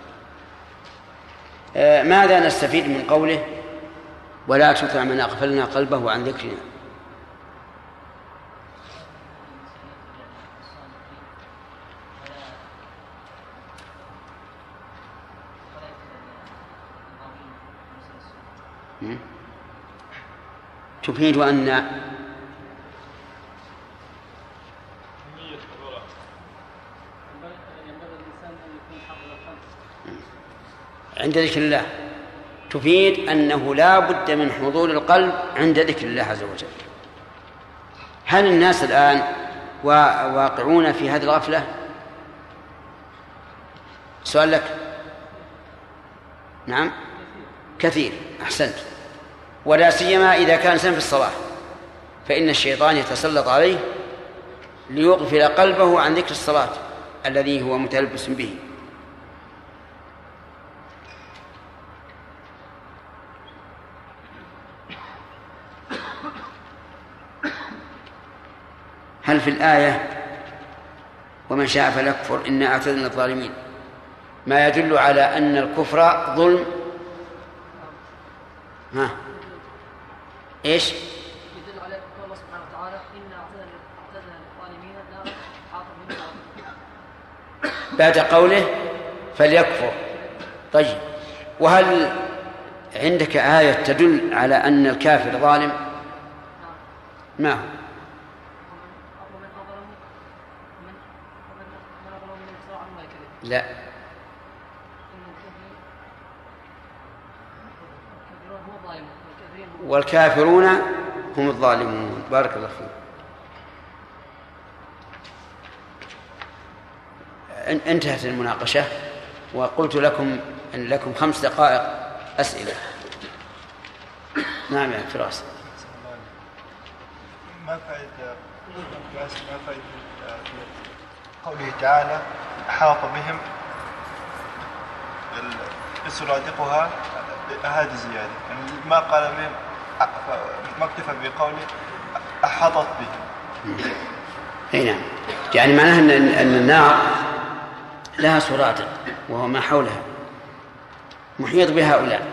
آه ماذا نستفيد من قوله؟ ولا تطع من أغفلنا قلبه عن ذكرنا. تفيد أن عند ذكر الله. تفيد أنه لا بد من حضور القلب عند ذكر الله عز وجل. هل الناس الآن واقعون في هذه الغفلة؟ سؤال لك. نعم. كثير. أحسنت. ولا سيما إذا كان سن في الصلاة. فإن الشيطان يتسلط عليه ليغفل قلبه عن ذكر الصلاة الذي هو متلبس به. هل في الآية ومن شاء فليكفر إنا أعتدنا الظالمين ما يدل على أن الكفر ظلم. ها؟ إيش؟ يدل على قول الله سبحانه وتعالى انا اعتدنا للظالمين نارا بعد قوله فليكفر. طيب. وهل عندك آية تدل على أن الكافر ظالم؟ ما هو؟ ومن اظلم من ومن من اظلم من افترى على الله كذب لا ان الكافرين الكافرون هم الظالمون والكافرين هم والكافرون هم الظالمون. بارك الله فيك. إن- انتهت المناقشة وقلت لكم أن لكم خمس دقائق أسئلة. نعم يا فراس. ما فائدة؟ ما فائدة قوله تعالى أحاط بهم ال- يصادقها هذه زيادة. يعني ما قال به ما اكتفى بقوله أحاطت به. أي نعم. يعني معناها ان أن النار لها سرادق وهو ما حولها محيط بهؤلاء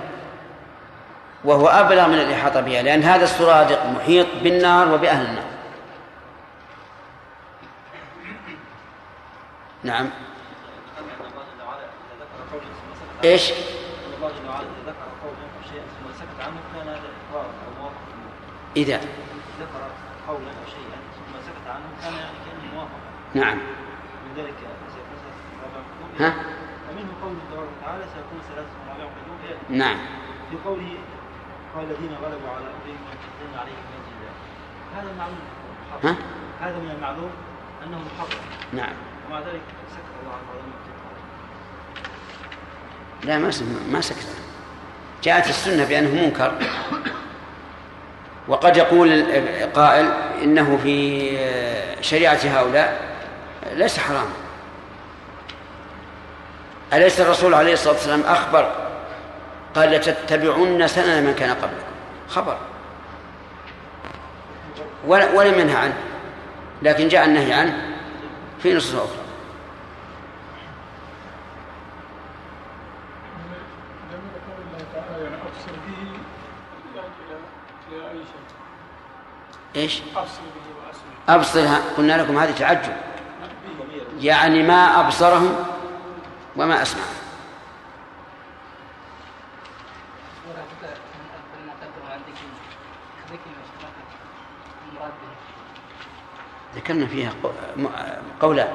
وهو أبلغ من الإحاطة بها لأن هذا السرادق محيط بالنار وبأهل النار. نعم. إيش؟ الله جل وعلا اذا ذكر قولا أو شيئا ثم سكت عنه كان هذا اقرارا أو موافقا إذا ذكر قولا أو شيئا ثم سكت عنه كان يعني كأنه موافقا نعم. من ذلك ها؟ ومنه قوله تبارك وتعالى سيكون ثلاثة رابع قلوب نعم. في قوله قال الذين غلبوا على أمرهم وينتصرون عليهم من الله هذا معلوم ها؟ هذا من المعلوم أنه محقق نعم. ومع ذلك سكت الله عن هذا لا ما ما سكت. جاءت السنة بأنه منكر. وقد يقول قائل إنه في شريعة هؤلاء ليس حراما أليس الرسول عليه الصلاة والسلام أخبر؟ قال لتتبعن سنن من كان قبلكم. خبر. ولم ينهى عنه. لكن جاء النهي عنه في نصوص أخرى لما قول الله تعالى يعني ابصر به يحتاج إلى إلى اي شيء إيش؟ ابصر به واسمع أبصرها. قلنا لكم هذه تعجب. يعني ما أبصرهم وما به ذكرنا فيها قولا.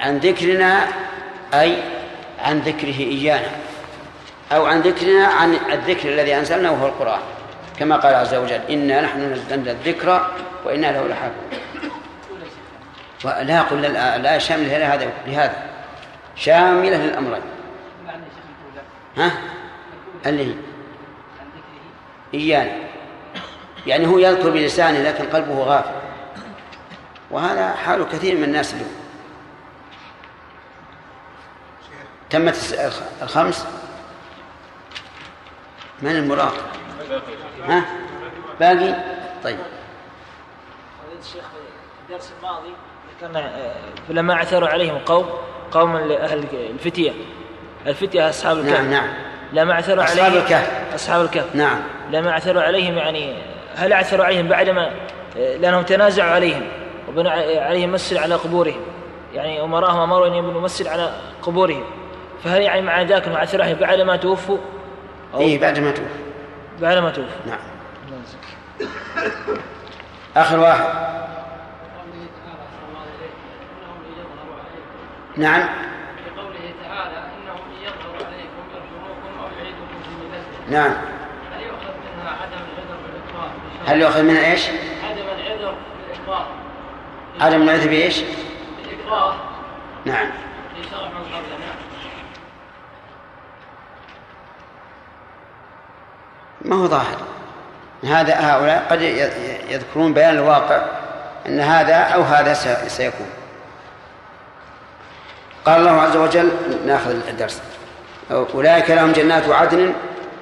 عن ذكرنا أي عن ذكره إيانا. أو عن ذكرنا عن الذكر الذي أنزلنا وهو القرآن. كما قال عز وجل إنا نحن نزلنا الذكر وإنا له لحافظون. ولا قل لا شاملة لهذا لهذا. شاملة للأمرين ها؟ اللي هي. إيانا. يعني هو يذكر بلسانه لكن قلبه غافل. وهذا حال كثير من الناس اليوم. تمت الخمس؟ من المراقب ها؟ باقي؟ طيب. الشيخ في الدرس الماضي ذكرنا آه، فلما عثروا عليهم قوم قوم أهل الفتية. الفتية أصحاب الكهف. نعم. نعم لما عثروا أصحاب عليهم الكهف. أصحاب الكهف. نعم. لما عثروا عليهم يعني هل عثروا عليهم بعدما آه، لأنهم تنازعوا عليهم وبنوا عليهم مسجد على قبورهم. يعني أمراهم أمروا أن يبنوا مسجد على قبورهم. فهل يعني مع أنهم عثروا عليهم بعدما توفوا؟ أو إيه بعد ما توفي نعم آخر واحد. نعم. بقوله تعالى انهم ان يظهروا عليكم يرجموكم أو يعيدوكم في ملتهم نعم. هل يؤخذ منها عدم العذر بالاقرار هل يؤخذ منها إيش؟ عدم العذر بالإقرار. عدم العذر بايش؟ بالإقرار. نعم. في شرع من قبلنا ما هو ظاهر. هذا هؤلاء قد يذكرون بيان الواقع أن هذا أو هذا سي- سيكون. قال الله عز وجل نأخذ الدرس. أولئك لهم جنات عدن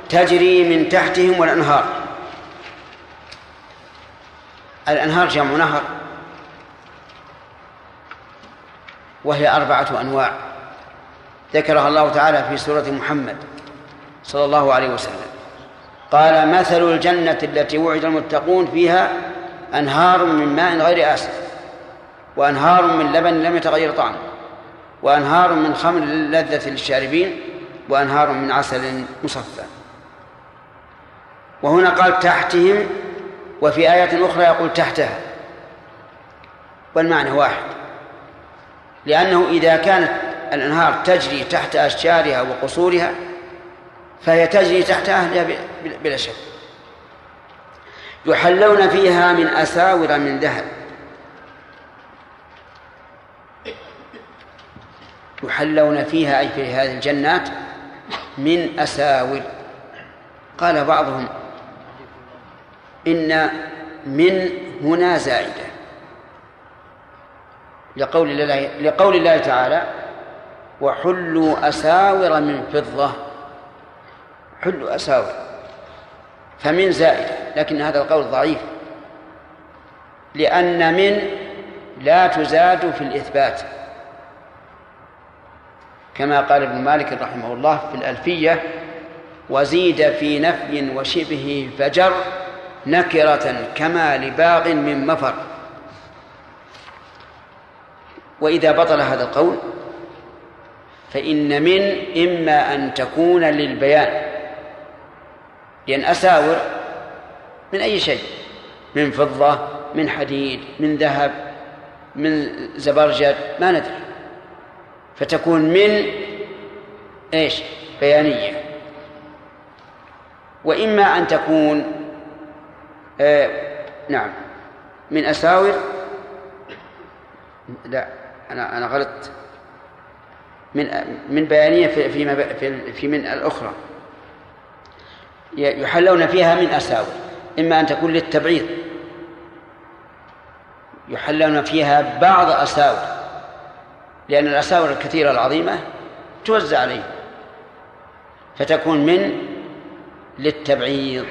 تجري من تحتهم والأنهار. الأنهار جمع نهر. وهي أربعة أنواع. ذكرها الله تعالى في سورة محمد صلى الله عليه وسلم. قال مثل الجنة التي وعد المتقون فيها أنهار من ماء غير آسف وأنهار من لبن لم يتغير طعمه وأنهار من خمر لذة للشاربين وأنهار من عسل مصفى. وهنا قال تحتهم وفي آية أخرى يقول تحتها. والمعنى واحد. لأنه إذا كانت الأنهار تجري تحت أشجارها وقصورها فهي تجري تحت أهلها بلا- شك. يحلون فيها من أساور من ذهب. يحلون فيها أي في هذه الجنات من أساور. قال بعضهم إن من هنا زائدة. لقول الله لقول الله تعالى وحلوا أساور من فضة. حلوا أساور فمن زائدة لكن هذا القول ضعيف. لأن من لا تزاد في الإثبات. كما قال ابن مالك رحمه الله في الألفية وزيد في نفي وشبه فجر نكرة كما لباغ من مفر. وإذا بطل هذا القول فإن من إما أن تكون للبيان. لأن أساور من أي شيء من فضة من حديد من ذهب من زبرجد ما ندري. فتكون من إيش؟ بيانية. وإما أن تكون آه نعم من أساور. لا أنا أنا غلطت. من من بيانية في في في من الأخرى. يحلون فيها من أساور. إما أن تكون للتبعيض. يحلون فيها بعض أساور. لأن الأساور الكثيرة العظيمة توزع عليه فتكون من للتبعيض.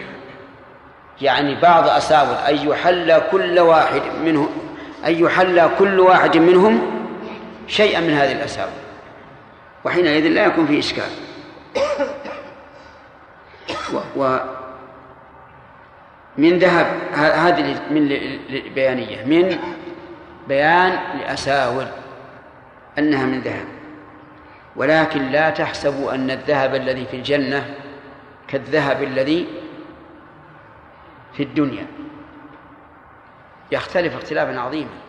يعني بعض أساور. أن يحل كل واحد منه أن يحل كل واحد منهم شيئا من هذه الأساور. وحينئذ لا يكون فيه إشكال. و, من ذهب هذه من بيانية من بيان لأساور أنها من ذهب. ولكن لا تحسبوا أن الذهب الذي في الجنة كالذهب الذي في الدنيا. يختلف اختلافا عظيما.